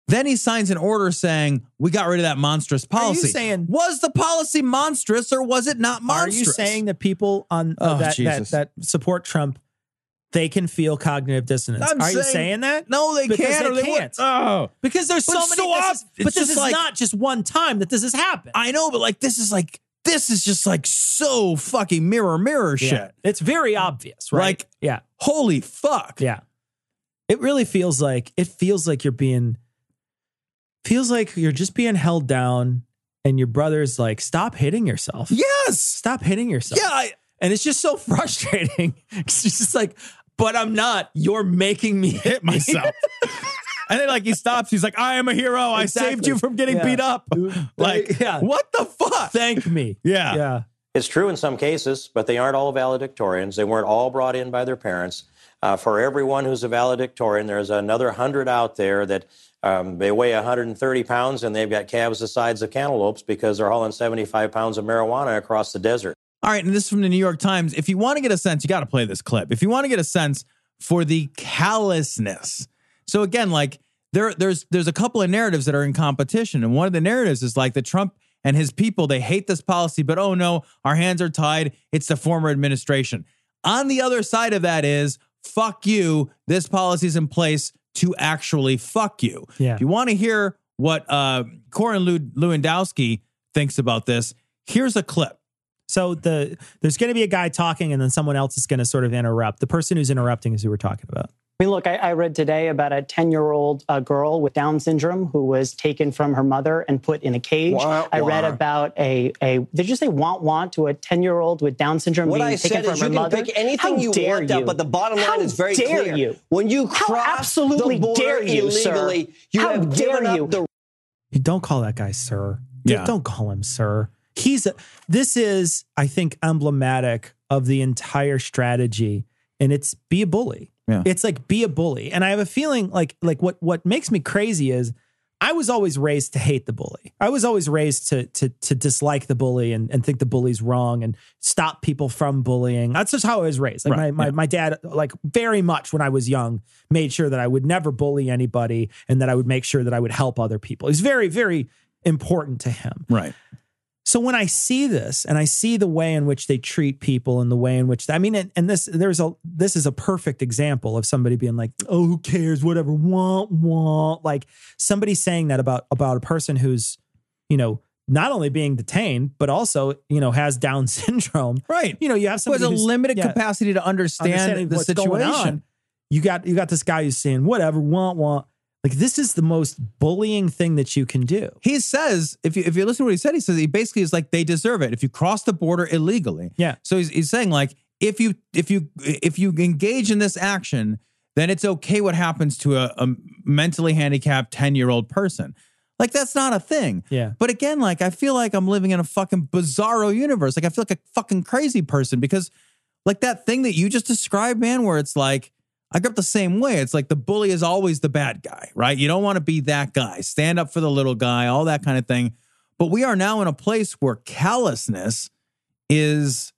Then he signs an order saying, "We got rid of that monstrous Are you policy." saying- was the policy monstrous or was it not monstrous? Are you saying that people on uh, Oh, that, that that support Trump they can feel cognitive dissonance? I'm Are you saying- saying that? no, they Because can't they they can't. Oh, Because there's But so many. so this is- but this is like- not just one time that this has happened. I know, but like this is like this is just like so fucking mirror mirror Yeah. shit. It's very obvious, right? Like- yeah, Holy fuck! yeah. It really feels like it feels like you're being feels like you're just being held down, and your brother's like, "Stop hitting yourself. Yes. Stop hitting yourself." Yeah. I, and it's just so frustrating. it's just like, but I'm not. You're making me hit myself. and then like he stops. He's like, "I am a hero. I saved you from getting Yeah. beat up." Like, Yeah. what the fuck? Thank me. Yeah. Yeah. It's true in some cases, but they aren't all valedictorians. They weren't all brought in by their parents. Uh, for everyone who's a valedictorian, there's another hundred out there that um, they weigh 130 pounds and they've got calves the size of cantaloupes because they're hauling 75 pounds of marijuana across the desert. All right, and this is from the New York Times. If you want to get a sense, you got to play this clip. If you want to get a sense for the callousness. So again, like there there's there's a couple of narratives that are in competition, and one of the narratives is like the Trump and his people they hate this policy, but oh no, our hands are tied. It's the former administration. On the other side of that is fuck you. This policy is in place to actually fuck you. Yeah. If you want to hear what uh, Corey Lewandowski thinks about this, here's a clip. So the there's going to be a guy talking, and then someone else is going to sort of interrupt. The person who's interrupting is who we're talking about. I mean, look, I, I read today about a 10 year old uh, girl with Down syndrome who was taken from her mother and put in a cage. Wah, I read about a, a, did you say want want to a 10 year old with Down syndrome What being I taken said from is her you can mother? pick anything How you dare want, you? but the bottom line How is very dare clear. You? When you How cross absolutely the border dare you, sir? illegally, you How have dare given you? up the You don't call that guy sir. Yeah. Don't call him sir. He's a, this is, I think, emblematic of the entire strategy, and it's be a bully. Yeah. It's like be a bully, and I have a feeling like like what what makes me crazy is I was always raised to hate the bully. I was always raised to to to dislike the bully and, and think the bully's wrong and stop people from bullying. That's just how I was raised. Like Right, my, my yeah. my dad, like very much when I was young, made sure that I would never bully anybody and that I would make sure that I would help other people. It's very, very important to him. Right. So when I see this and I see the way in which they treat people and the way in which I mean, and, and this there's a this is a perfect example of somebody being like, oh, who cares, whatever, want, want, like somebody saying that about about a person who's, you know, not only being detained but also you know has Down syndrome. Right. You know, you have Who has a limited yeah, capacity to understand the what's going on. situation. You got you got this guy who's saying whatever, want, want. Like this is the most bullying thing that you can do. He says, if you if you listen to what he said, he says he basically is like they deserve it if you cross the border illegally. Yeah. So he's, he's saying like if you if you if you engage in this action, then it's okay what happens to a, a mentally handicapped ten year old person. Like that's not a thing. Yeah. But again, like I feel like I'm living in a fucking bizarro universe. Like I feel like a fucking crazy person because like that thing that you just described, man, where it's like I grew up the same way. It's like the bully is always the bad guy, right? You don't want to be that guy. Stand up for the little guy, all that kind of thing. But we are now in a place where callousness is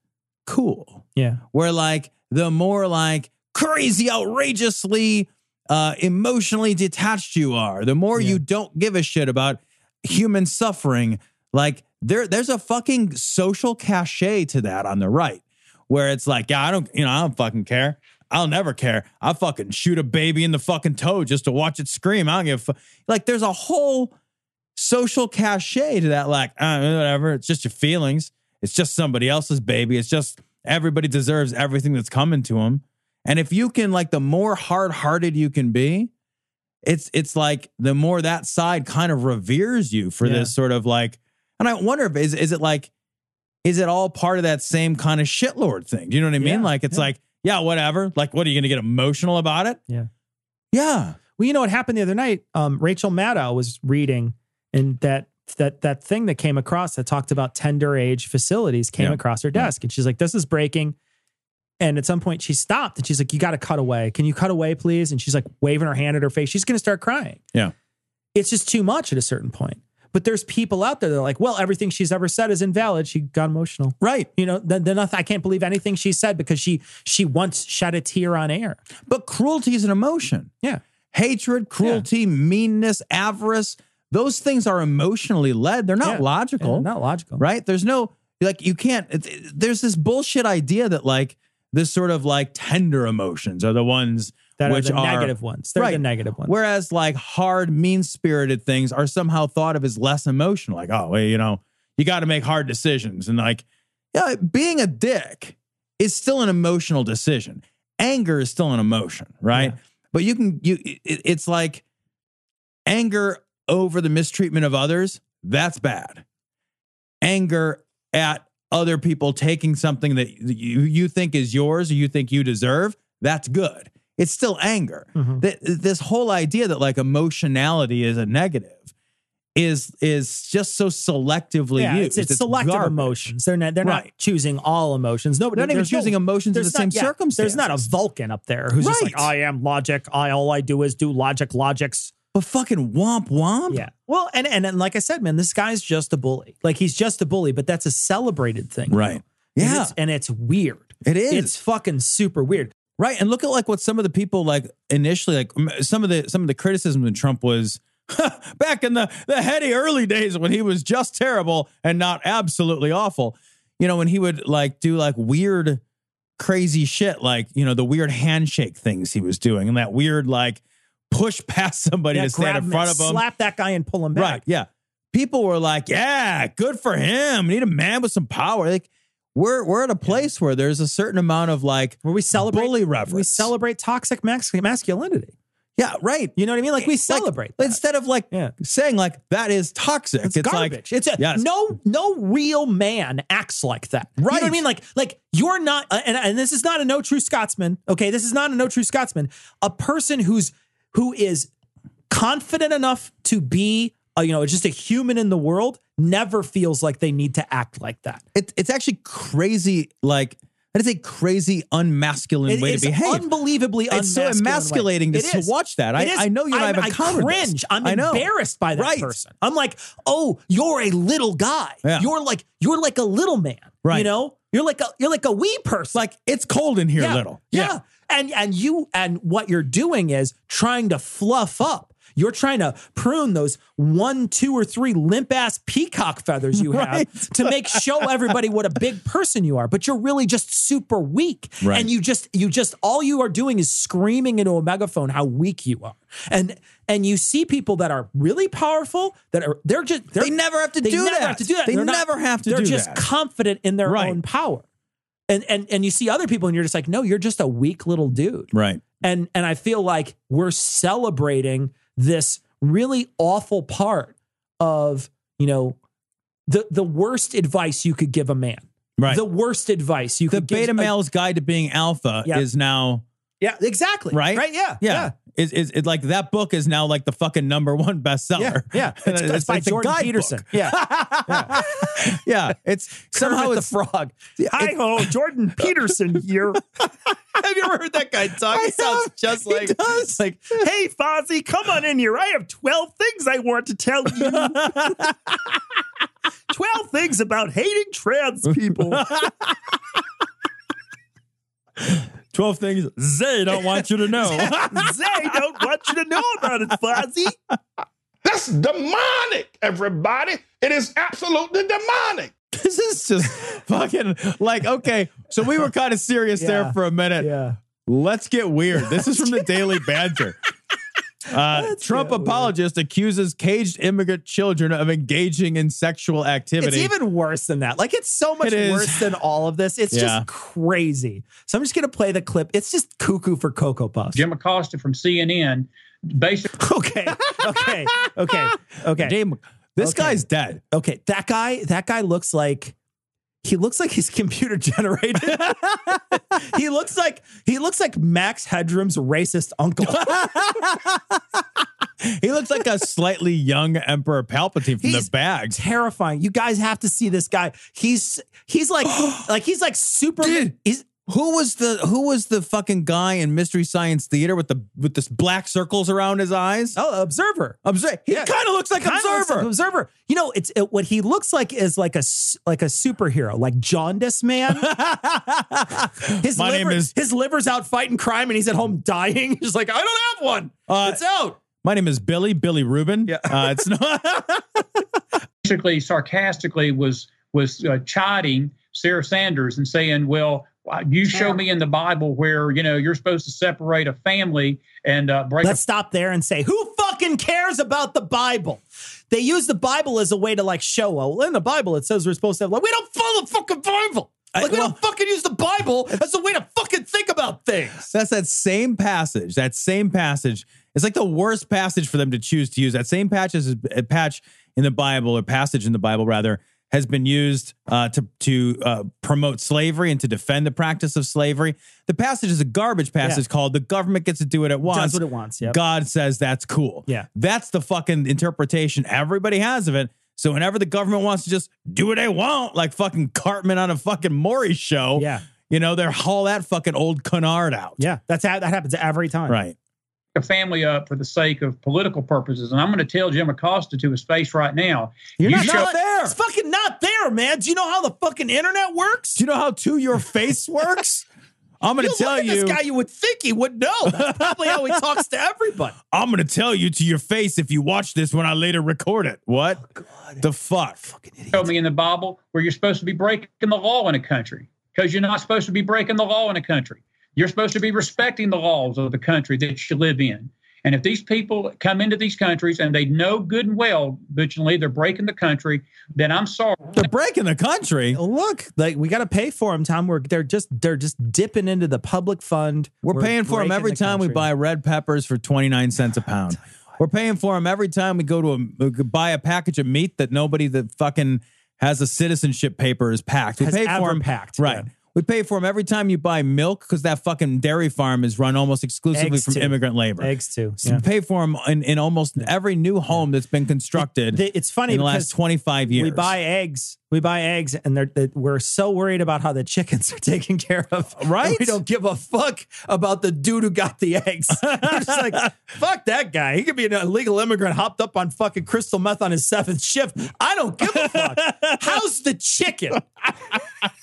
cool. Yeah. Where like the more like crazy, outrageously uh emotionally detached you are, the more you don't give a shit about human suffering. Like there there's a fucking social cachet to that on the right where it's like, yeah, I don't, you know, I don't fucking care. I'll never care. I'll fucking shoot a baby in the fucking toe just to watch it scream. I don't give a fu-. Like, there's a whole social cachet to that. Like, uh, whatever. It's just your feelings. It's just somebody else's baby. It's just everybody deserves everything that's coming to them. And if you can, like, the more hard hearted you can be, it's it's like the more that side kind of reveres you for Yeah. this sort of like. And I wonder if is is it like is it all part of that same kind of shitlord thing? Do you know what I mean? Yeah, like it's yeah. like, yeah, whatever. Like, what are you gonna get emotional about it? Yeah. Yeah. Well, you know what happened the other night? Um, Rachel Maddow was reading, and that that that thing that came across that talked about tender age facilities came Yeah. across her desk, and she's like, "This is breaking." And at some point, she stopped, and she's like, "You got to cut away. Can you cut away, please?" And she's like waving her hand at her face. She's going to start crying. Yeah. It's just too much at a certain point. But there's people out there that are like, "Well, everything she's ever said is invalid." She got emotional, right? You know, then, then I can't believe anything she said because she she once shed a tear on air. But cruelty is an emotion. Yeah. Hatred, cruelty, meanness, avarice, those things are emotionally led. They're not Yeah. logical. Yeah, not logical. Right? There's no, like, you can't, there's this bullshit idea that, like, this sort of like tender emotions are the ones That are which the negative ones. They're the negative ones. Whereas, like, hard, mean spirited things are somehow thought of as less emotional. Like, oh, well, you know, you got to make hard decisions. And, like, yeah, being a dick is still an emotional decision. Anger is still an emotion, right? But you can you it, it's like anger over the mistreatment of others, that's bad. Anger at other people taking something that you you think is yours or you think you deserve, that's good. It's still anger. Mm-hmm. Th- This whole idea that like emotionality is a negative is is just so selectively yeah, used. it's, it's selective garbage. emotions. They're not they're not choosing all emotions. Nobody They're not even there's no- choosing emotions in there's the same not- yeah, There's not a. Vulcan up there who's just like, I am logic. I all I do is do logic, logics. But fucking womp womp. Yeah. Well, and, and and like I said, man, this guy's just a bully. Like he's just a bully, but that's a celebrated thing. Right. And Yeah. it's- and it's weird. It is. It's fucking super weird. Right. And look at like what some of the people like initially like some of the some of the criticism of Trump was back in the the heady early days when he was just terrible and not absolutely awful. You know, when he would like do like weird crazy shit like, you know, the weird handshake things he was doing and that weird like push past somebody Yeah, to stand in front of him. slap that guy and pull him back. Right. Yeah. People were like, yeah, good for him. We need a man with some power. Like we're we're at a place where there's a certain amount of like Where we celebrate bully reverence. We celebrate toxic mas- masculinity. Yeah, right. You know what I mean? Like we celebrate. that. Instead of like Yeah. saying like that is toxic. It's, It's, garbage. like it's a, yes. no no real man acts like that. You know what I mean? Like like you're not uh, and, and this is not a no true Scotsman. Okay, this is not a no true Scotsman. A person who's who is confident enough to be uh, you know just a human in the world never feels like they need to act like that. It, it's actually crazy. Like that is a crazy unmasculine It way to behave. unbelievably It's so emasculating to, to watch that. I. I know you and I have I encountered this. cringe. I'm I embarrassed by that Right. person. I'm like, oh, you're a little guy. Yeah. You're like you're like a little man. Right. You know, you're like a you're like a wee person. Like it's cold in here, yeah. little. Yeah. And and you and what you're doing is trying to fluff up. You're trying to prune those one, two, or three limp ass peacock feathers you have Right. to make show everybody what a big person you are. But you're really just super weak. Right. And you just you just all you are doing is screaming into a megaphone how weak you are. And and you see people that are really powerful that are they're just they're, They never have to do that. they do never that. have to do that. They They're not- never have to They're just that. confident in their Right. own power. And and and you see other people and you're just like, no, you're just a weak little dude. Right. And and I feel like we're celebrating this really awful part of, you know, the the worst advice you could give a man. Right. The worst advice you the could give beta a- male's guide to being alpha Yeah. is now Yeah, exactly. right. Right. Yeah. Yeah. Is is it like that book is now like the fucking number one bestseller? Yeah. Yeah. It's, it's by a Jordan. Peterson. Yeah. yeah. It's somehow it's the frog. Yeah, Hi ho, Jordan Peterson here. Have you ever heard that guy talk? He sounds just He like does. like Hey, Fozzie, come on in here. I have 12 things I want to tell you. 12 things about hating trans people. 12 things they don't want you to know. they don't want you to know about it, Fozzie. That's demonic, everybody. It is absolutely demonic. this is just fucking like okay. So we were kind of serious Yeah. there for a minute. Yeah. Let's get weird. This is from the Daily Banter. Uh, Trump apologist accuses caged immigrant children of engaging in sexual activity. It's even worse than that. Like, it's so much It is. worse than all of this. It's Yeah. just crazy. So I'm just going to play the clip. It's just cuckoo for Cocoa Puffs. Jim Acosta from CNN basically Okay. Okay. Okay. Okay. Damn, this Okay. guy's dead. Okay, that guy, that guy looks like he looks like he's computer generated. he looks like he looks like Max Headroom's racist uncle. He looks like a slightly young Emperor Palpatine from He's the bags. Terrifying. You guys have to see this guy. He's he's like like he's like super Dude. he's Who was the who was the fucking guy in Mystery Science Theater with the with this black circles around his eyes? oh, observer. Observe. He Yeah. kind of looks like Kinda looks Observer. like observer. You know, it's it, what he looks like is like a like a superhero, like jaundice man. His My liver, name is- his liver's out fighting crime, and he's at home dying. He's like, I don't have one. Uh, it's out. My name is Billy Billy Rubin. Yeah. Uh, it's not. basically sarcastically was was uh, chiding Sarah Sanders and saying, "Well, you show me in the Bible where you know you're supposed to separate a family and uh, break Let's stop there and say, who fucking cares about the Bible? They use the Bible as a way to like show, well, in the Bible it says we're supposed to have like we don't follow the fucking Bible. I- Like we well- don't fucking use the Bible as a way to fucking think about things. That's that same passage. That same passage. It's like the worst passage for them to choose to use. That same patch is a patch in the Bible or passage in the Bible rather has been used uh, to to uh, promote slavery and to defend the practice of slavery. The passage is a garbage passage called "The government gets to do what it wants." Does what it wants. Yep. God says that's cool. Yeah. That's the fucking interpretation everybody has of it. So whenever the government wants to just do what they want, like fucking Cartman on a fucking Maury show, Yeah. you know, they're haul that fucking old canard out. Yeah, that's how that happens every time. Right. A family up for the sake of political purposes. And I'm going to tell Jim Acosta to his face right now. You're you not, show- not there. It's fucking not there, man. Do you know how the fucking internet works? Do you know how to your face works? I'm going to tell look at you. This guy, you would think he would know. That's probably how he talks to everybody. I'm going to tell you to your face if you watch this when I later record it. What oh, the fuck? Show me in the Bible where you're supposed to be breaking the law in a country because you're not supposed to be breaking the law in a country. You're supposed to be respecting the laws of the country that you live in. And if these people come into these countries and they know good and well, vigilantly, they're breaking the country, then I'm sorry. They're breaking the country. Look, like we got to pay for them, Tom. We're they're just they're just dipping into the public fund. We're, paying for them every the time we buy red peppers for 29 cents a pound. We're paying for them every time we go to a, uh, buy a package of meat that nobody that fucking has a citizenship paper is packed. We Has pay for them packed, Right. yeah. We pay for them every time you buy milk because that fucking dairy farm is run almost exclusively Eggs from too. immigrant labor. Eggs too. So yeah. we pay for them in, in almost every new home that's been constructed The- it's funny in the last 25 years. We buy eggs. We buy eggs, and they're, they we're so worried about how the chickens are taken care of. Right? We don't give a fuck about the dude who got the eggs. We're just like, fuck that guy. He could be an illegal immigrant hopped up on fucking crystal meth on his seventh shift. I don't give a fuck. How's the chicken?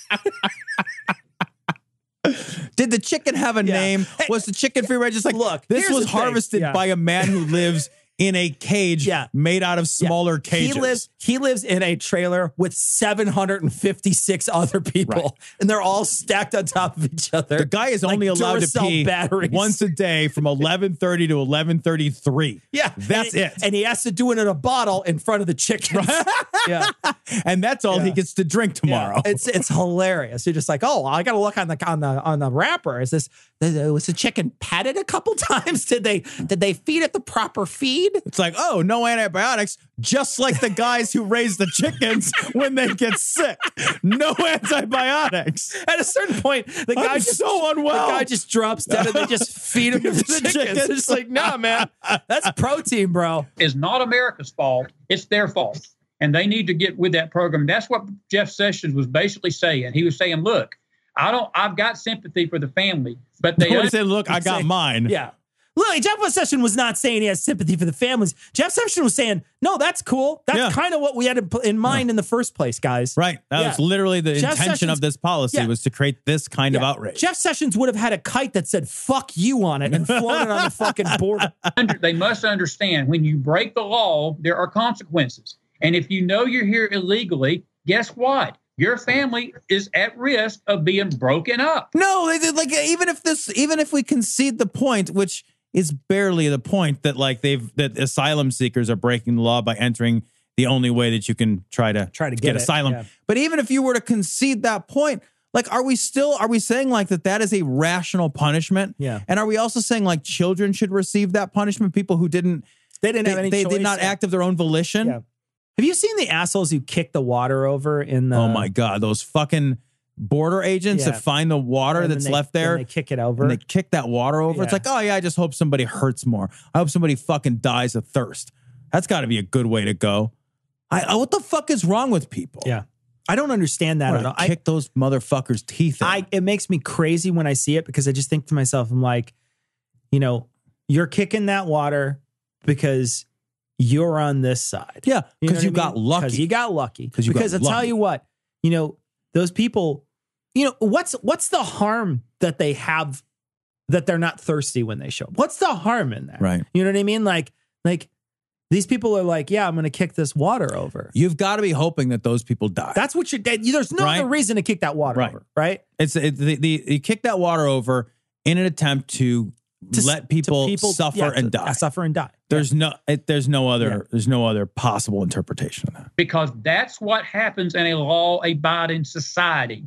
Did the chicken have a Yeah. name? Was the chicken free range? Just like, look, this was harvested Yeah. by a man who lives in a cage Yeah. made out of smaller cages. He lives. He lives in a trailer with 756 other people, Right. and they're all stacked on top of each other. the guy is like only allowed to pee batteries. once a day from 11:30 to 11:33. Yeah, That's and, it. And he has to do it in a bottle in front of the chickens. yeah, And that's all he gets to drink tomorrow. Yeah, It's it's hilarious. You're just like, oh, I got to look on the on the on the wrapper. Is this was the chicken patted a couple times? Did they did they feed it the proper feed? It's like, oh, no antibiotics, just like the guys who raise the chickens when they get sick. No antibiotics. At a certain point, the guy I'm just so unwell. The guy just drops dead, and they just feed him to the, The chickens. chickens. It's just like, nah, man, that's protein, bro. is not America's fault. It's their fault. And they need to get with that program. That's what Jeff Sessions was basically saying. He was saying, look, I don't I've got sympathy for the family, but they They said, look, I got mine. Yeah. Look, Jeff Sessions was not saying he has sympathy for the families. Jeff Sessions was saying, no, that's cool. That's Yeah. kind of what we had in- in mind in the first place, guys. Right. That Yeah. was literally the Jeff intention Sessions- of this policy Yeah. was to create this kind of outrage. Jeff Sessions would have had a kite that said "fuck you" on it and flown it on the fucking border. under, they must understand when you break the law, there are consequences. And if you know you're here illegally, guess what? Your family is at risk of being broken up. No, like even if this even if we concede the point, which is barely the point that like they've that asylum seekers are breaking the law by entering the only way that you can try to Try to get, get asylum. yeah. But even if you were to concede that point, like are we still are we saying like that that is a rational punishment? Yeah. And are we also saying like children should receive that punishment? People who didn't They didn't they, have any they choice. did not act of their own volition. Yeah. Have you seen the assholes who kick the water over in the? oh my god, those fucking border agents Yeah. that find the water and that's they- left there They kick it over. and they kick that water over. It's like, oh yeah, I just hope somebody hurts more. I hope somebody fucking dies of thirst. That's got to be a good way to go. I, I- what the fuck is wrong with people? yeah, I don't understand that at all. I I, kick those motherfuckers' teeth. in. I it makes me crazy when I see it because I just think to myself, I'm like, you know, you're kicking that water because you're on this side. yeah, know because you got lucky. lucky. 'Cause you got lucky. 'Cause you got because I'll tell you what, you know, those people, you know, what's what's the harm that they have that they're not thirsty when they show up? What's the harm in that? Right. You know what I mean? Like, like these people are like, yeah, I'm going to kick this water over. You've got to be hoping that those people die. That's what you're. Dead. There's no Right. other reason to kick that water Right. over, right? it's it, the, the you kick that water over in an attempt to, To s- let to people, suffer yeah, and to- die. Suffer and die. There's no it, there's no other Yeah. there's no other possible interpretation of that. because that's what happens in a law abiding society.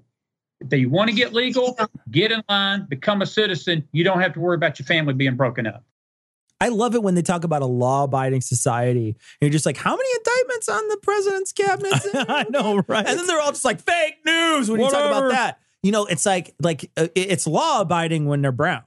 If you want to get legal, get in line, become a citizen. You don't have to worry about your family being broken up. I love it when they talk about a law-abiding society. And you're just like, how many indictments on the president's cabinet? I know, right? and then they're all just like fake news when you talk about that. You know, it's like like uh, it's law-abiding when they're brown.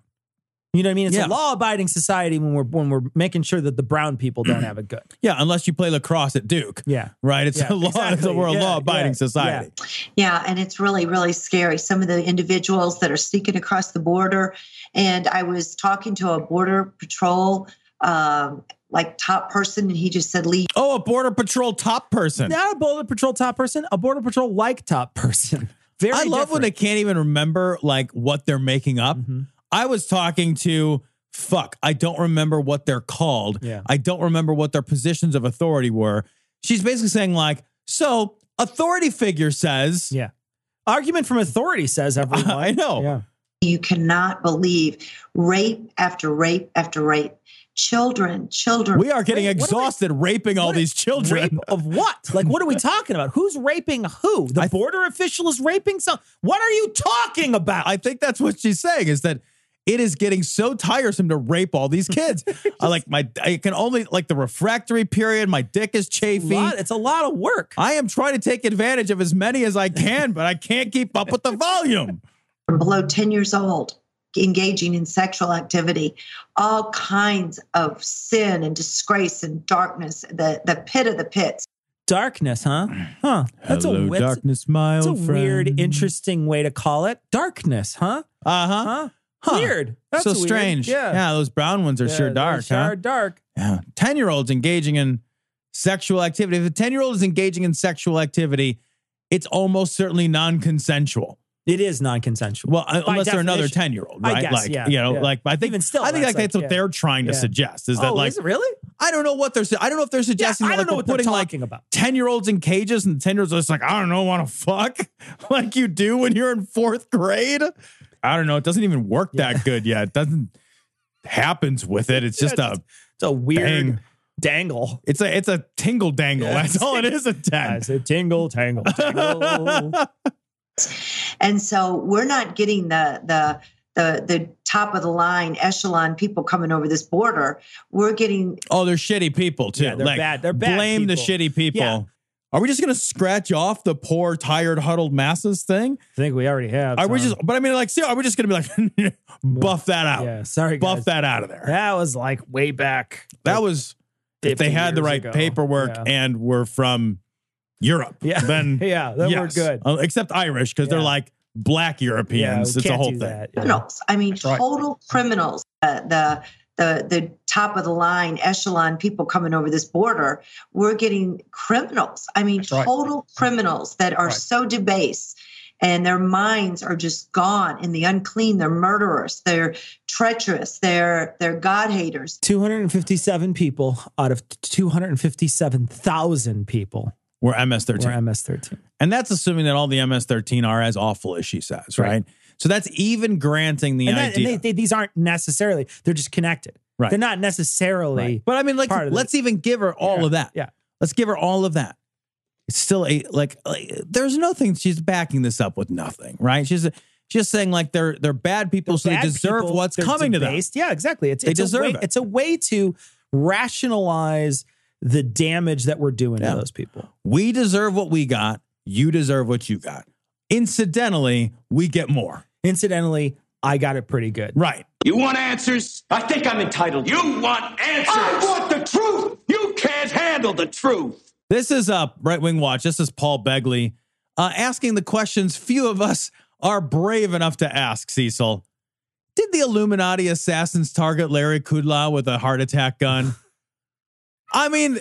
You know what I mean? It's Yeah. a law-abiding society when we're when we're making sure that the brown people don't have it good. yeah, unless you play lacrosse at Duke. Yeah. Right? It's Yeah, a law. exactly. It's a, we're a Yeah, law-abiding yeah, society. Yeah, and it's really, really scary. Some of the individuals that are sneaking across the border. And I was talking to a border patrol, um, like top person, and he just said, "Leave." Oh, a border patrol top person. Not a border patrol top person, a border patrol like top person. Very I love when they can't even remember like what they're making up. Mm-hmm. I was talking to fuck, I don't remember what they're called. Yeah. I don't remember what their positions of authority were. She's basically saying like, so authority figure says, Yeah. Argument from authority says everyone. I know. Yeah. You cannot believe rape after rape after rape. Children, children. we are getting Wait, what am exhausted raping all what- these children. Rape of what? Like, what are we talking about? Who's raping who? The border official is raping some. What are you talking about? I think that's what she's saying is that it is getting so tiresome to rape all these kids. I like my I can only like the refractory period, my dick is chafing. lot, it's a lot of work. I am trying to take advantage of as many as I can, but I can't keep up with the volume. From below 10 years old engaging in sexual activity all kinds of sin and disgrace and darkness the the pit of the pits Darkness, huh? Huh. That's Hello, a that's, darkness, my that's a old weird, interesting way to call it. Darkness, huh? Uh-huh. Huh? Huh. Weird. That's so weird. strange. Yeah. Yeah, those brown ones are Yeah, sure dark, sure huh? dark. Yeah. 10 year olds engaging in sexual activity. If a 10 year old is engaging in sexual activity, it's almost certainly non consensual. It is non-consensual. Well, uh, By unless they're another 10 year old, I right? guess, like, yeah, you know, yeah. like, I think, Even still, I think that's like that's like- what yeah. they're trying to Yeah. suggest is oh, that like, is really? I don't know what they're, I don't know if they're suggesting I that, don't like, know what they're putting talking about. 10 year olds in cages and 10 year olds are just like, I don't know, want to fuck like you do when you're in fourth grade. I don't know. It doesn't even work that good yet. It doesn't happens with it. It's just a, It's a weird Bang. dangle. it's a, it's a tingle dangle. Yeah. That's all it is. A 10. I said tingle, tangle, tangle. and so we're not getting the the the the top of the line echelon people coming over this border we're getting Oh, they're shitty people too. Yeah, they're like, bad- they're bad Blame the shitty people. Yeah. Are we just gonna scratch off the poor, tired, huddled masses thing? I think we already have. Are we just? But I mean, like, see, are we just gonna be like, buff that out? Yeah, sorry, buff guys. that out of there. That was like way back. That like, was if they had the right ago. paperwork Yeah. and were from Europe. Yeah. then Yeah, then we're good. Uh, except Irish because they're like black Europeans. we it's a whole thing. that. Yeah. criminals i mean right. total criminals uh, the the the top of the line echelon people coming over this border we're getting criminals i mean right. total criminals that are Right. so debased and their minds are just gone in the unclean they're murderers they're treacherous they're they're god haters 257 people out of 257,000 people We're MS-13. were MS-13. And that's assuming that all the MS-13 are as awful as she says, right? Right. So that's even granting the And, that, and idea. they, they, these aren't necessarily, they're just connected. Right. They're not necessarily. Right. But I mean, like, part of the- let's even give her all Yeah, of that. yeah. Let's give her all of that. It's still a like, like there's nothing. She's backing this up with nothing, right? She's just saying like they're they're bad people, so they deserve people, what's they're coming to them. Yeah, exactly. It's, They it's a way, it. It's a way to rationalize the damage that we're doing Yeah. to those people. We deserve what we got. You deserve what you got. Incidentally, we get more. Incidentally, I got it pretty good. Right. You want answers? I think I'm entitled. You want answers? I want the truth. You can't handle the truth. This is uh, Right Wing Watch. This is Paul Begley uh, asking the questions few of us are brave enough to ask, Cecil. Did the Illuminati assassins target Larry Kudlow with a heart attack gun? I mean,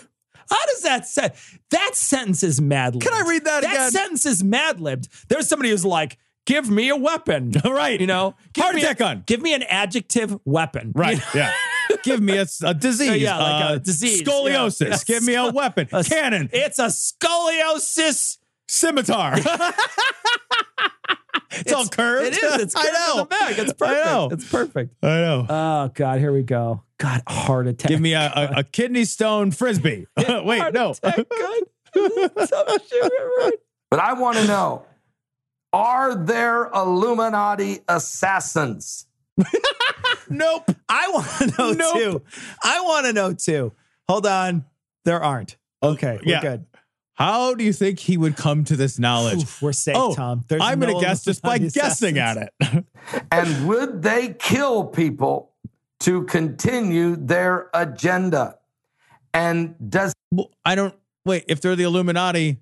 How does that say? That sentence is mad libbed. Can I read that again? That again? sentence is mad libbed. There's somebody who's like, give me a weapon. right. You know, give Heart me attack a, gun. Give me an adjective weapon. Right. You know? Yeah. Give me a, a disease. Yeah, like a uh, disease, Scoliosis. yeah. Give me a weapon. A- Cannon. It's a scoliosis. Scimitar. it's, all curved. It is. It's I know. in the back. It's I perfect. know. It's perfect. I know. Oh God, here we go. God, heart attack. Give me a, a, a kidney stone frisbee. Wait, Heart no. attack gun. Some shit, right? But I want to know are there Illuminati assassins? nope. I want to know Nope. too. I want to know too. Hold on. There aren't. Okay, we're yeah. good. How do you think he would come to this knowledge? Oof, we're safe, oh, Tom. There's I'm going to guess just by guessing at it. And would they kill people to continue their agenda? And does Well, I don't wait. If they're the Illuminati,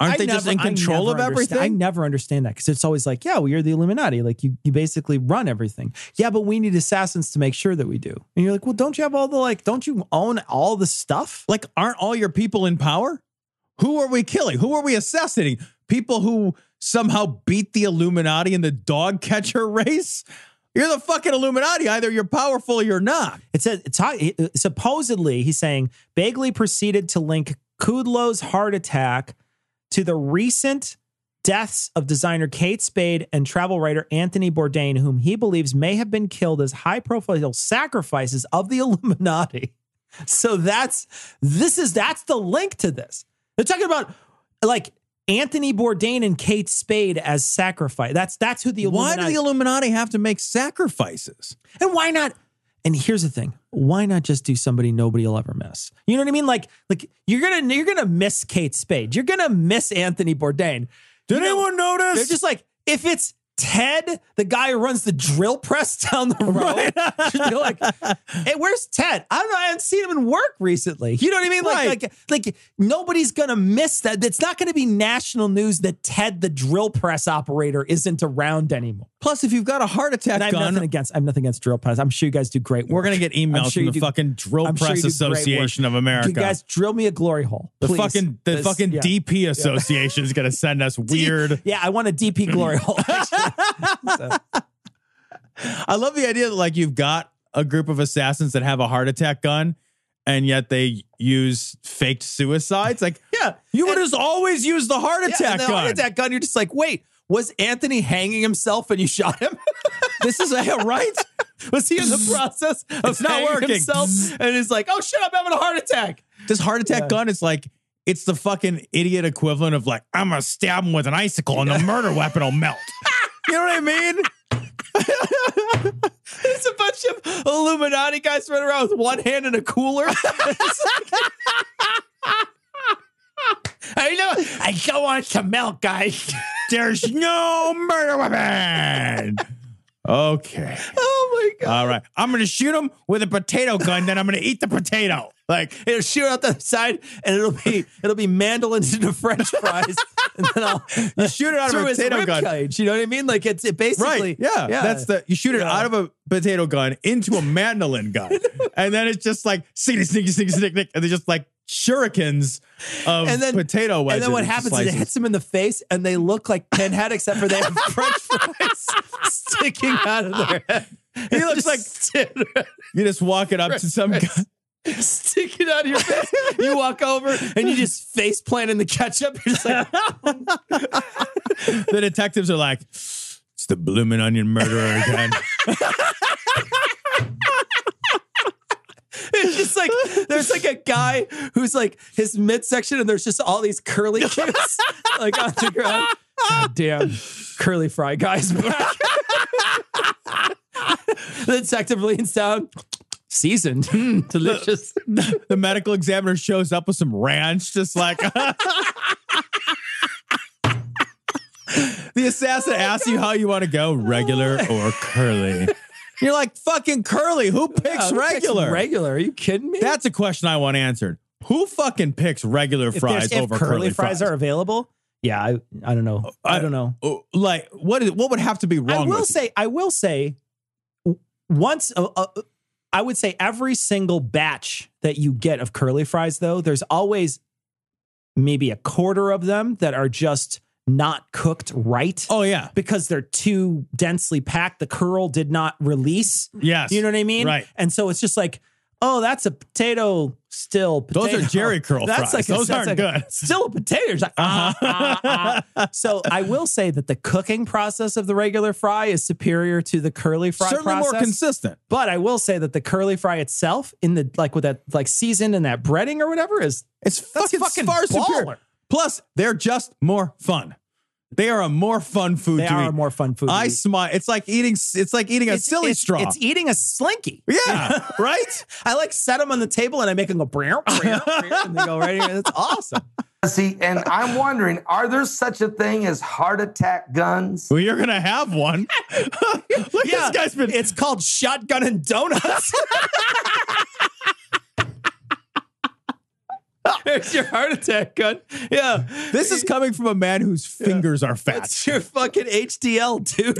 aren't I they just in control of everything? I never understand that because it's always like, yeah, well, you're the Illuminati. Like you, you basically run everything. Yeah, but we need assassins to make sure that we do. And you're like, well, don't you have all the like? Don't you own all the stuff? like, aren't all your people in power? Who are we killing? Who are we assassinating? People who somehow beat the Illuminati in the dog catcher race? You're the fucking Illuminati. Either you're powerful or you're not. It says it's supposedly he's saying Begley proceeded to link Kudlow's heart attack to the recent deaths of designer Kate Spade and travel writer Anthony Bourdain, whom he believes may have been killed as high profile sacrifices of the Illuminati. So that's this is that's the link to this. They're talking about like Anthony Bourdain and Kate Spade as sacrifice. That's that's who the Illuminati. Why do the Illuminati have to make sacrifices? And why not? And here's the thing: why not just do somebody nobody will ever miss? You know what I mean? Like, like you're gonna you're gonna miss Kate Spade. You're gonna miss Anthony Bourdain. Did You know, anyone notice? They're just like if it's Ted, the guy who runs the drill press down the road. You're like, hey, where's Ted? I don't know. I haven't seen him in work recently. You know what I mean? Like, Right. like, like nobody's gonna miss that. It's not gonna be national news that Ted, the drill press operator, isn't around anymore. Plus, if you've got a heart attack And I have nothing against. I have nothing against drill press. I'm sure you guys do great work. we're gonna get emails sure from the do- fucking Drill I'm Press you do great work. Association of America. You guys drill me a glory hole. the fucking the This- fucking yeah. DP Association is gonna send us weird. Yeah, I want a DP glory hole. So, I love the idea that like you've got a group of assassins that have a heart attack gun, and yet they use faked suicides. Like, yeah, you would just always use the heart yeah, attack and the gun. heart attack gun. You're just like, wait, was Anthony hanging himself and you shot him? This is a right. was he in the process of It's not hanging working. himself? And he's like, oh shit, I'm having a heart attack. This heart attack Yeah. gun is like it's the fucking idiot equivalent of like I'm gonna stab him with an icicle and the murder weapon will melt. you know what I mean? There's a bunch of Illuminati guys running around with one hand in a cooler. I know. I don't want some milk, guys. There's no murder weapon. Okay. Oh my god! All right. I'm gonna shoot him with a potato gun, then I'm gonna eat the potato. Like It'll shoot out the side, and it'll be it'll be mandolins into French fries, and then I'll you shoot it out of a potato gun. cage. You know what I mean? Like it's it basically Right. Yeah. That's the you shoot it Yeah. out of a potato gun into a mandolin gun. and then it's just like sneaky, sneaky, sneaky, sneaky, sneaky, and they're just like shurikens of and then potato wedges. And then what happens is it hits them in the face, and they look like pinhead, except for they have French fries sticking out of their head. He looks like you just walk it up to some guy. sticking out of your face. You walk over and you just face plant in the ketchup. You're just like, the detectives are like, it's the bloomin' onion murderer again. it's just like there's like a guy who's like his midsection, and there's just all these curly cues like on the ground. God damn, curly fry guys back. the detective leans down. Seasoned, Hmm, delicious. the medical examiner shows up with some ranch, just like the assassin asks you how you want to go, regular or curly. You're like fucking curly. Who picks Yeah, who picks regular? regular? Are you kidding me? That's a question I want answered. Who fucking picks regular if, fries there's- if over curly, fries, are available. Yeah, I, I don't know. I, don't know. Oh, Like what is what would have to be wrong I will with say, I will say, once uh, uh, I would say every single batch that you get of curly fries, though, there's always maybe a quarter of them that are just not cooked right. Oh yeah, because they're too densely packed. The curl did not release. Yes. you know what I mean. Right. and so it's just like. Oh, that's a potato still. Those are. Jheri curl that's fries. Like a- Those that's aren't like a- good. Still a potato. Like, ah, ah. So I will say that the cooking process of the regular fry is superior to the curly fry Certainly process. more consistent. But I will say that the curly fry itself, in the like with that like seasoned and that breading or whatever, is It's fucking, fucking far baller. superior. Plus, they're just more fun. They are a more fun food. They to are eat. a more fun food. I smile. It's like eating. It's like eating a It's- silly it's- straw. It's eating a slinky. yeah, right. I like set them on the table and I make them go brown, brown, brown, and they go right here. That's awesome. See, and I'm wondering, are there such a thing as heart attack guns? Well, you're gonna have one. Look, Yeah, this guy's been. It's called shotgun and donuts. There's your heart attack gun. Yeah. This is coming from a man whose fingers are fat. That's your fucking HDL, dude.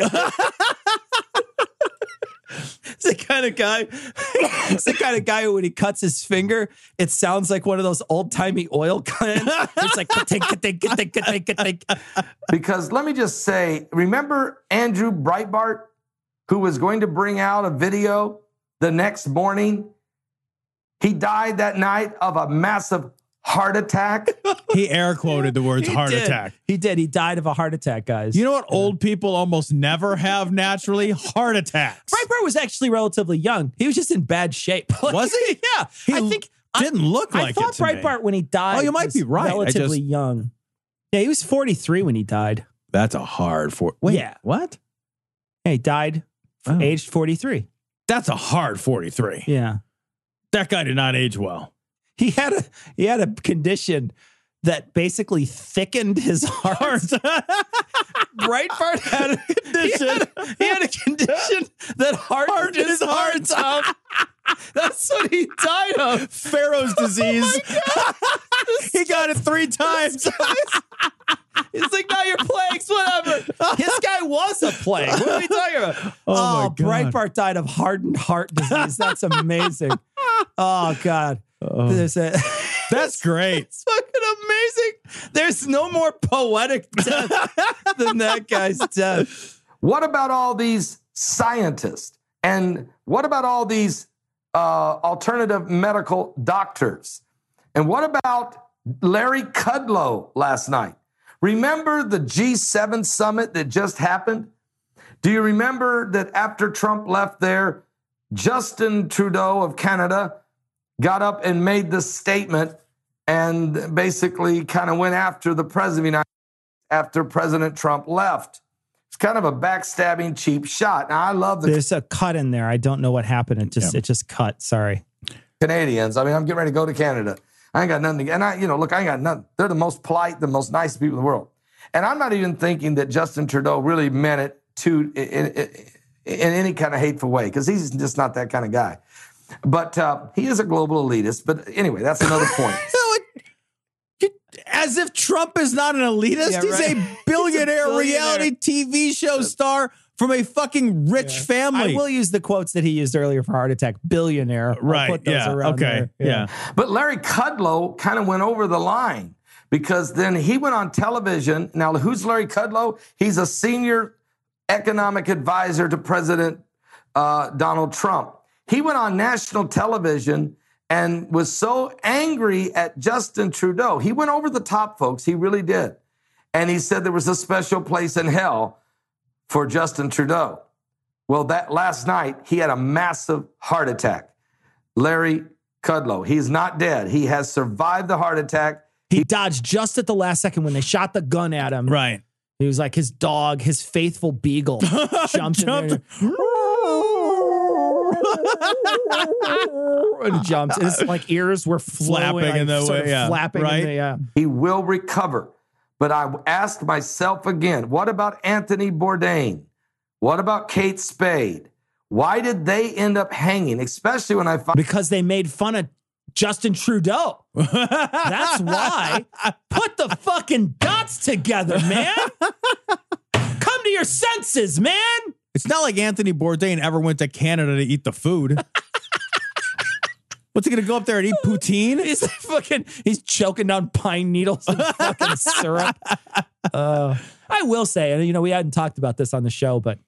It's the kind of guy. It's the kind of guy who, when he cuts his finger, it sounds like one of those old timey oil cans. It's like ka-tink, ka-tink, ka-tink, ka-tink, ka-tink. because let me just say, remember Andrew Breitbart, who was going to bring out a video the next morning? He died that night of a massive heart attack. He air quoted the words He heart did. attack. He did. He died of a heart attack, guys. You know what old people almost never have naturally? Heart attacks. Breitbart was actually relatively young. He was just in bad shape. Like, Was he? Yeah. He I think didn't look I like thought it to me. Breitbart when he died. Oh, you might was be right. I Relatively just- young. Yeah, he was 43 when he died. That's a hard for. Wait, Yeah. what? Yeah, he died Oh. aged 43. That's a hard 43. Yeah. That guy did not age well. He had a he had a condition that basically thickened his heart. Breitbart had a condition. He had a, he had a condition that hardened his heart up. That's what he died of. Pharaoh's oh disease. he got it three times. It's like now you're plagues, whatever. This guy was a plague. What are we talking about? Oh, my Oh, God. Breitbart died of hardened heart disease. That's amazing. Oh God. There's a That's great. It's fucking amazing. There's no more poetic death than that guy's death. What about all these scientists? And what about all these uh, alternative medical doctors? And what about Larry Kudlow last night? Remember the G7 summit that just happened? Do you remember that after Trump left there, Justin Trudeau of Canada got up and made this statement and basically kind of went after the president of the United States after President Trump left? It's kind of a backstabbing, cheap shot. Now, I love the There's a cut in there. I don't know what happened. It just it just cut. Sorry. Canadians. I mean, I'm getting ready to go to Canada. I ain't got nothing to, and I, you know, look, I ain't got nothing. They're the most polite, the most nice people in the world. And I'm not even thinking that Justin Trudeau really meant it to in, in, in any kind of hateful way, because he's just not that kind of guy. But uh, he is a global elitist. But anyway, that's another point. As if Trump is not an elitist. Yeah, He's right. a billionaire, billionaire. reality TV show star from a fucking rich family. I will use the quotes that he used earlier for heart attack. Billionaire. I'll right. put those Yeah. around Okay. there. Yeah. But Larry Kudlow kind of went over the line because then he went on television. Now, who's Larry Kudlow? He's a senior economic advisor to President uh, Donald Trump. He went on national television and was so angry at Justin Trudeau. He went over the top, folks. He really did. And he said there was a special place in hell for Justin Trudeau. Well, that last night, he had a massive heart attack. Larry Kudlow. He's not dead. He has survived the heart attack. He dodged just at the last second when they shot the gun at him. Right. He was like his dog, his faithful beagle, jumped in there and jumps. And his like ears were flowing, Flapping in like, the way, yeah, flapping. in right? the- yeah. He will recover. But I asked myself again, what about Anthony Bourdain? What about Kate Spade? Why did they end up hanging? Especially when I find Because they made fun of Justin Trudeau. That's why. Put the fucking dots together, man. Come to your senses, man. It's not like Anthony Bourdain ever went to Canada to eat the food. What's he gonna go up there and eat poutine? He's like fucking, he's choking down pine needles and fucking syrup. Uh, I will say, and you know, we hadn't talked about this on the show, but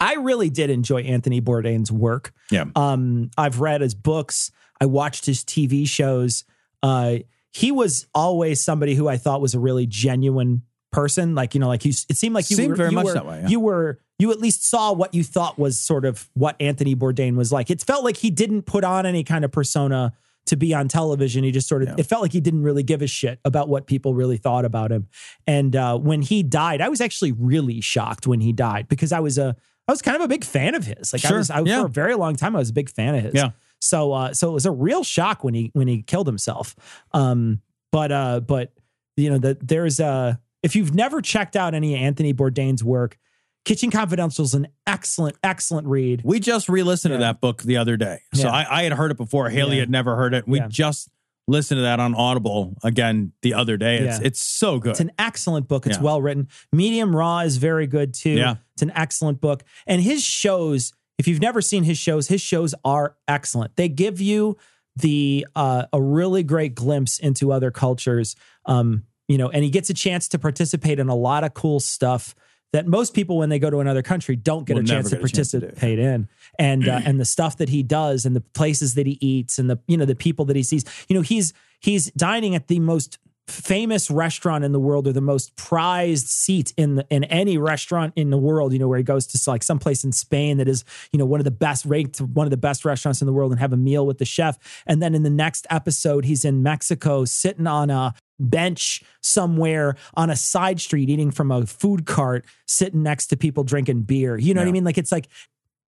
I really did enjoy Anthony Bourdain's work. Yeah. Um, I've read his books. I watched his TV shows. Uh, he was always somebody who I thought was a really genuine person. Like you know, like you, it seemed like you Seemed were very you much were, that way, yeah. You were you at least saw what you thought was sort of what Anthony Bourdain was like. It felt like he didn't put on any kind of persona to be on television. He just sort of, it felt like he didn't really give a shit about what people really thought about him. And uh, when he died, I was actually really shocked when he died because I was a, I was kind of a big fan of his. Like I was, I, yeah. for a very long time, I was a big fan of his. Yeah. So, uh, so it was a real shock when he when he killed himself. Um, but uh, but you know that there's uh, if you've never checked out any Anthony Bourdain's work, Kitchen Confidential is an excellent, excellent read. We just re-listened to that book the other day. So Yeah. I, I had heard it before. Haley Yeah. had never heard it. We Yeah. just listened to that on Audible again the other day. It's Yeah. it's so good. It's an excellent book. It's Yeah. well written. Medium Raw is very good too. Yeah. It's an excellent book. And his shows, If you've never seen his shows, his shows are excellent. They give you the uh, a really great glimpse into other cultures. Um, you know, and he gets a chance to participate in a lot of cool stuff that most people, when they go to another country, don't get Will a chance to get chance to participate in. And uh, and the stuff that he does, and the places that he eats, and the you know the people that he sees. You know, he's he's dining at the most famous restaurant in the world or the most prized seat in the, in any restaurant in the world you know where he goes to like someplace in Spain that is you know one of the best ranked one of the best restaurants in the world and have a meal with the chef. And then in the next episode he's in Mexico sitting on a bench somewhere on a side street eating from a food cart sitting next to people drinking beer. You know what i mean? Like it's like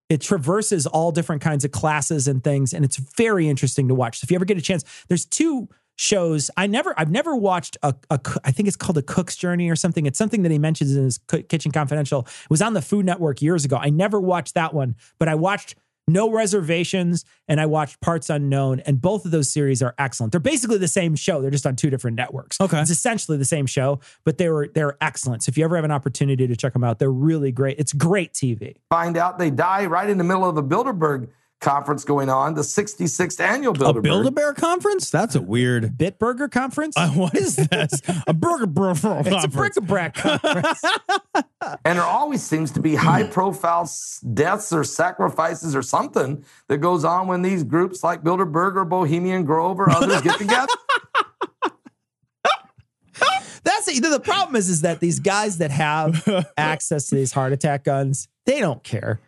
it traverses all different kinds of classes and things and it's very interesting to watch. So if you ever get a chance there's two shows i never i've never watched a, a coo- i think it's called a cook's journey or something. It's something that he mentions in his kitchen confidential. It was on the food network years ago. I never watched that one but i watched no reservations and i watched parts unknown and both of those series are excellent. They're basically the same show. They're just on two different networks. Okay. it's essentially the same show but they were they're excellent. So if you ever have an opportunity to check them out they're really great. It's great tv Find out they die right in the middle of the Bilderberg conference going on, the 66th annual A Bilderberg. Build a Bear conference? That's a weird. bitburger conference Uh, what is this? a burger bro it's a conference. bric-a-brac conference And there always seems to be high profile deaths or sacrifices or something that goes on when these groups like Bilderberg or Bohemian Grove or others get together. That's it. The problem is, is that these guys that have access to these heart attack guns, they don't care.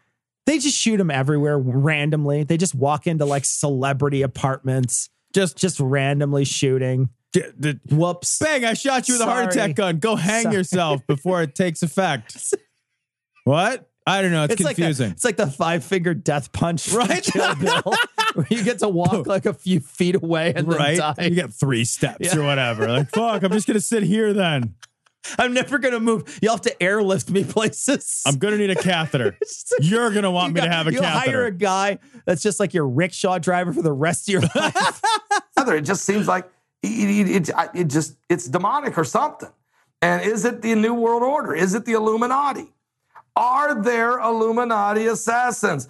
They just shoot them everywhere randomly. They just walk into like celebrity apartments, Just, just randomly shooting. d- d- Whoops. bang! I shot you with a heart attack gun. Go hang Sorry. yourself before it takes effect. what? I don't know. It's, Like confusing. the, it's like the five finger death punch, Right? Kill Bill, where you get to walk like a few feet away and right? then die. You get three steps Yeah. or whatever. Like, fuck, I'm just gonna sit here then. I'm never gonna move. You'll have to airlift me places. I'm gonna need a catheter. You're gonna want You me to have a you catheter. hire a guy that's just like your rickshaw driver for the rest of your life. Heather, it just seems like it, it, it, it just it's demonic or something. And is it the New World Order? Is it the Illuminati? Are there Illuminati assassins?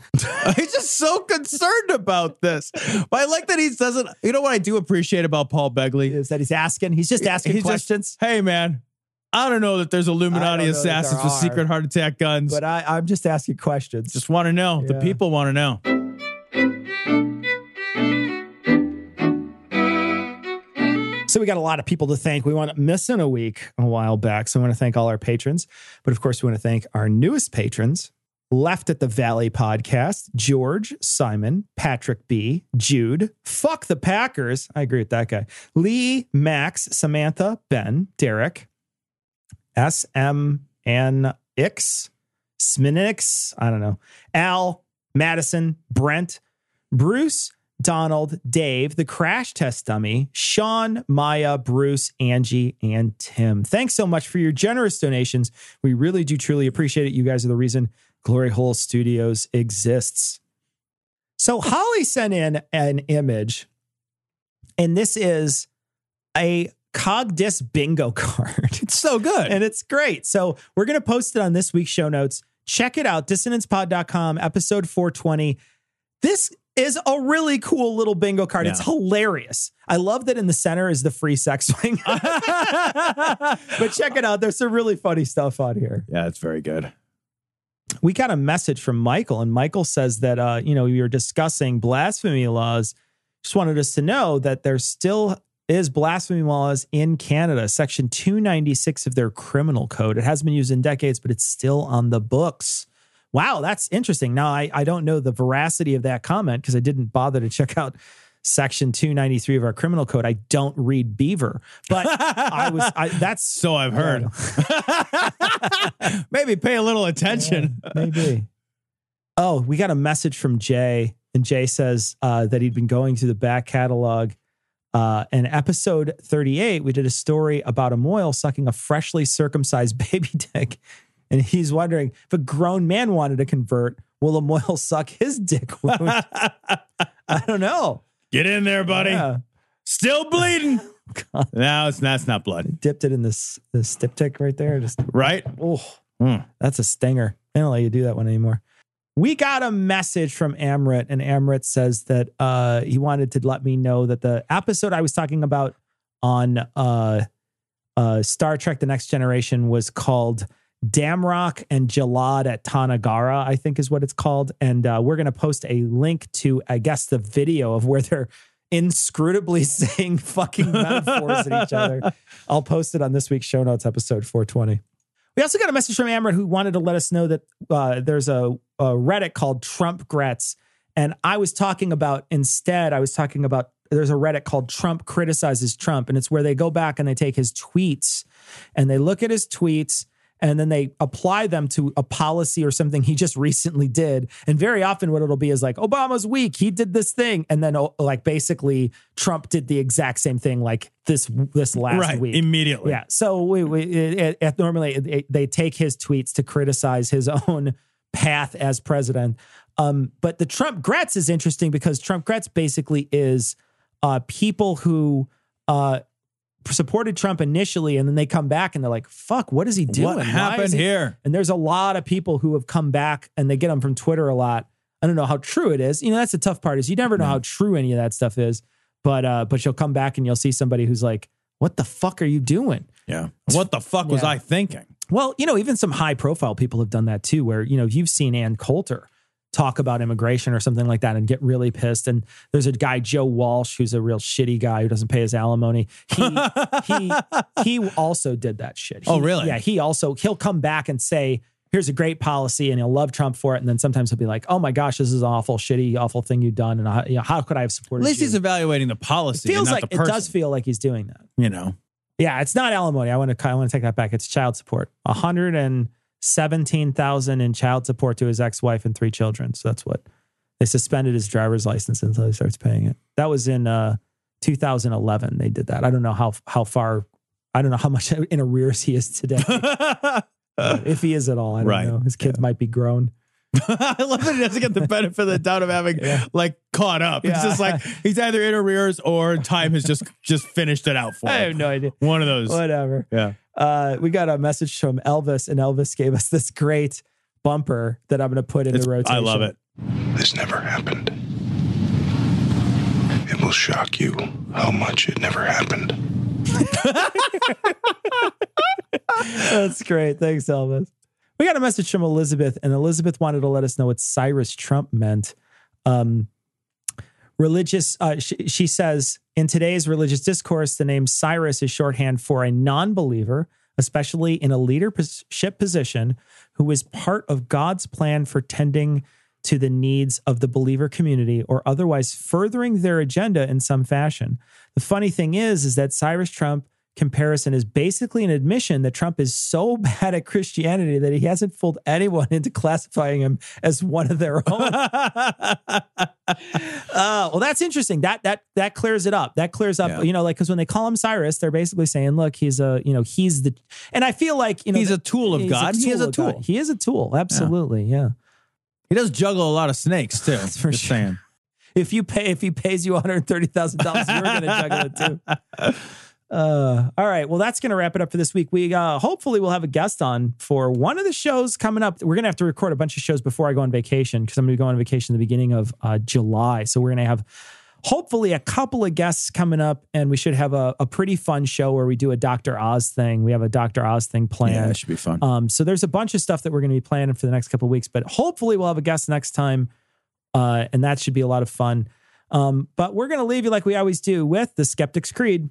He's just so concerned about this. But I like that he doesn't. You know what I do appreciate about Paul Begley is that he's asking. He's just asking He's just, questions. hey man, I don't know that there's Illuminati I don't know that assassins with are. secret heart attack guns. but I, I'm just asking questions. just want to know. The people want to know. So we got a lot of people to thank. We went missing a week a while back. So I want to thank all our patrons. But of course, we want to thank our newest patrons. Left at the Valley podcast, George, Simon, Patrick B, Jude, fuck the Packers. I agree with that guy. Lee, Max, Samantha, Ben, Derek, SM and Sminix, I don't know, Al, Madison, Brent, Bruce, Donald, Dave, the crash test dummy, Sean, Maya, Bruce, Angie, and Tim. Thanks so much for your generous donations. We really do truly appreciate it. You guys are the reason Glory Hole Studios exists. So Holly sent in an image, and this is a Cogdis bingo card. It's so good. and it's great. So we're going to post it on this week's show notes. Check it out, dissonancepod.com, episode 420. This is a really cool little bingo card. It's hilarious. I love that in the center is the free sex swing. but check it out. There's some really funny stuff on here. yeah, it's very good. We got a message from Michael, and Michael says that, uh, you know, we were discussing blasphemy laws. Just wanted us to know that there's still is blasphemy laws in Canada, section 296 of their criminal code. It hasn't been used in decades, but it's still on the books. Wow, that's interesting. Now, I, I don't know the veracity of that comment because I didn't bother to check out section 293 of our criminal code. I don't read Beaver, but I was, I, that's So I've heard. Maybe pay a little attention. Maybe. Oh, we got a message from Jay, and Jay says uh, that he'd been going through the back catalog. Uh, in episode 38, we did a story about a mohel sucking a freshly circumcised baby dick. And he's wondering if a grown man wanted to convert, will a mohel suck his dick? I don't know. Get in there, buddy. Yeah. Still bleeding. no, it's that's not blood. Dipped it in this this diptych right there. Just Right? oh, Hmm. that's a stinger. I don't let you do that one anymore. We got a message from Amrit, and Amrit says that uh, he wanted to let me know that the episode I was talking about on uh, uh, Star Trek: The Next Generation was called Darmok and Jalad at Tanagra, I think is what it's called. And uh, we're going to post a link to, I guess, the video of where they're inscrutably saying fucking metaphors at each other. I'll post it on this week's show notes, episode 420. We also got a message from Amrit who wanted to let us know that uh, there's a, a Reddit called Trump Grets. And I was talking about instead, I was talking about there's a Reddit called Trump Criticizes Trump. And it's where they go back and they take his tweets and they look at his tweets and then they apply them to a policy or something he just recently did. And very often, what it'll be is like, Obama's weak, he did this thing. And then, oh, like, basically, Trump did the exact same thing like this this last right, week. immediately. Yeah. So we, we it, it, normally it, they take his tweets to criticize his own path as president. Um, but the Trump Gretz is interesting because Trump Gretz basically is uh, people who uh, supported Trump initially, and then they come back and they're like, "Fuck, what is he doing? What happened he-" here? And there's a lot of people who have come back, and they get them from Twitter a lot. I don't know how true it is. You know, that's the tough part is you never know how true any of that stuff is. But uh, but you'll come back and you'll see somebody who's like, "What the fuck are you doing?" Yeah. What the fuck was I thinking? Well, you know, even some high profile people have done that too, where, you know, you've seen Ann Coulter talk about immigration or something like that and get really pissed. And there's a guy, Joe Walsh, who's a real shitty guy who doesn't pay his alimony. He he he also did that shit. Oh, really? Yeah. He also he'll come back and say, here's a great policy, and he'll love Trump for it. And then sometimes he'll be like, oh my gosh, this is an awful, shitty, awful thing you've done. And I, you know, how could I have supported? At least you? he's evaluating the policy. It feels and not like it does feel like he's doing that. You know. Yeah, it's not alimony. I want to I want to take that back. It's child support. A hundred and seventeen thousand in child support to his ex wife and three children. So that's what they suspended his driver's license until he starts paying it. That was in uh, 2011. They did that. I don't know how how far. I don't know how much in arrears he is today. if he is at all, I don't Right. know. His kids might be grown. I love that he doesn't get the benefit of the doubt of having like caught up. It's just like he's either in arrears or time has just just finished it out for him. I have no idea. One of those. Whatever. Yeah. Uh, we got a message from Elvis, and Elvis gave us this great bumper that I'm going to put in It's- rotation. I love it. This never happened. It will shock you how much it never happened. That's great. Thanks, Elvis. We got a message from Elizabeth, and Elizabeth wanted to let us know what Cyrus Trump meant. Um, religious, uh, she, says, in today's religious discourse, the name Cyrus is shorthand for a non believer, especially in a leadership position, who is part of God's plan for tending to the needs of the believer community or otherwise furthering their agenda in some fashion. The funny thing is, is that Cyrus Trump comparison is basically an admission that Trump is so bad at Christianity that he hasn't fooled anyone into classifying him as one of their own. Uh, well, that's interesting. That that that clears it up. That clears up. Yeah. You know, like because when they call him Cyrus, they're basically saying, "Look, he's a you know he's the." And I feel like you know He's a tool of God. He is a God. tool. He is a tool. Absolutely, yeah. He does juggle a lot of snakes too. that's for just sure. saying. If you pay, if he pays you one hundred thirty thousand dollars, you're going to juggle it too. Uh, all right. Well, that's going to wrap it up for this week. We uh, hopefully we'll have a guest on for one of the shows coming up. We're going to have to record a bunch of shows before I go on vacation because I'm going to go on vacation at the beginning of uh, July. So we're going to have hopefully a couple of guests coming up, and we should have a, a pretty fun show where we do a Dr. Oz thing. We have a Dr. Oz thing planned. Yeah, it should be fun. Um, so there's a bunch of stuff that we're going to be planning for the next couple of weeks, but hopefully we'll have a guest next time, uh, and that should be a lot of fun. Um, but we're going to leave you like we always do with the Skeptic's Creed.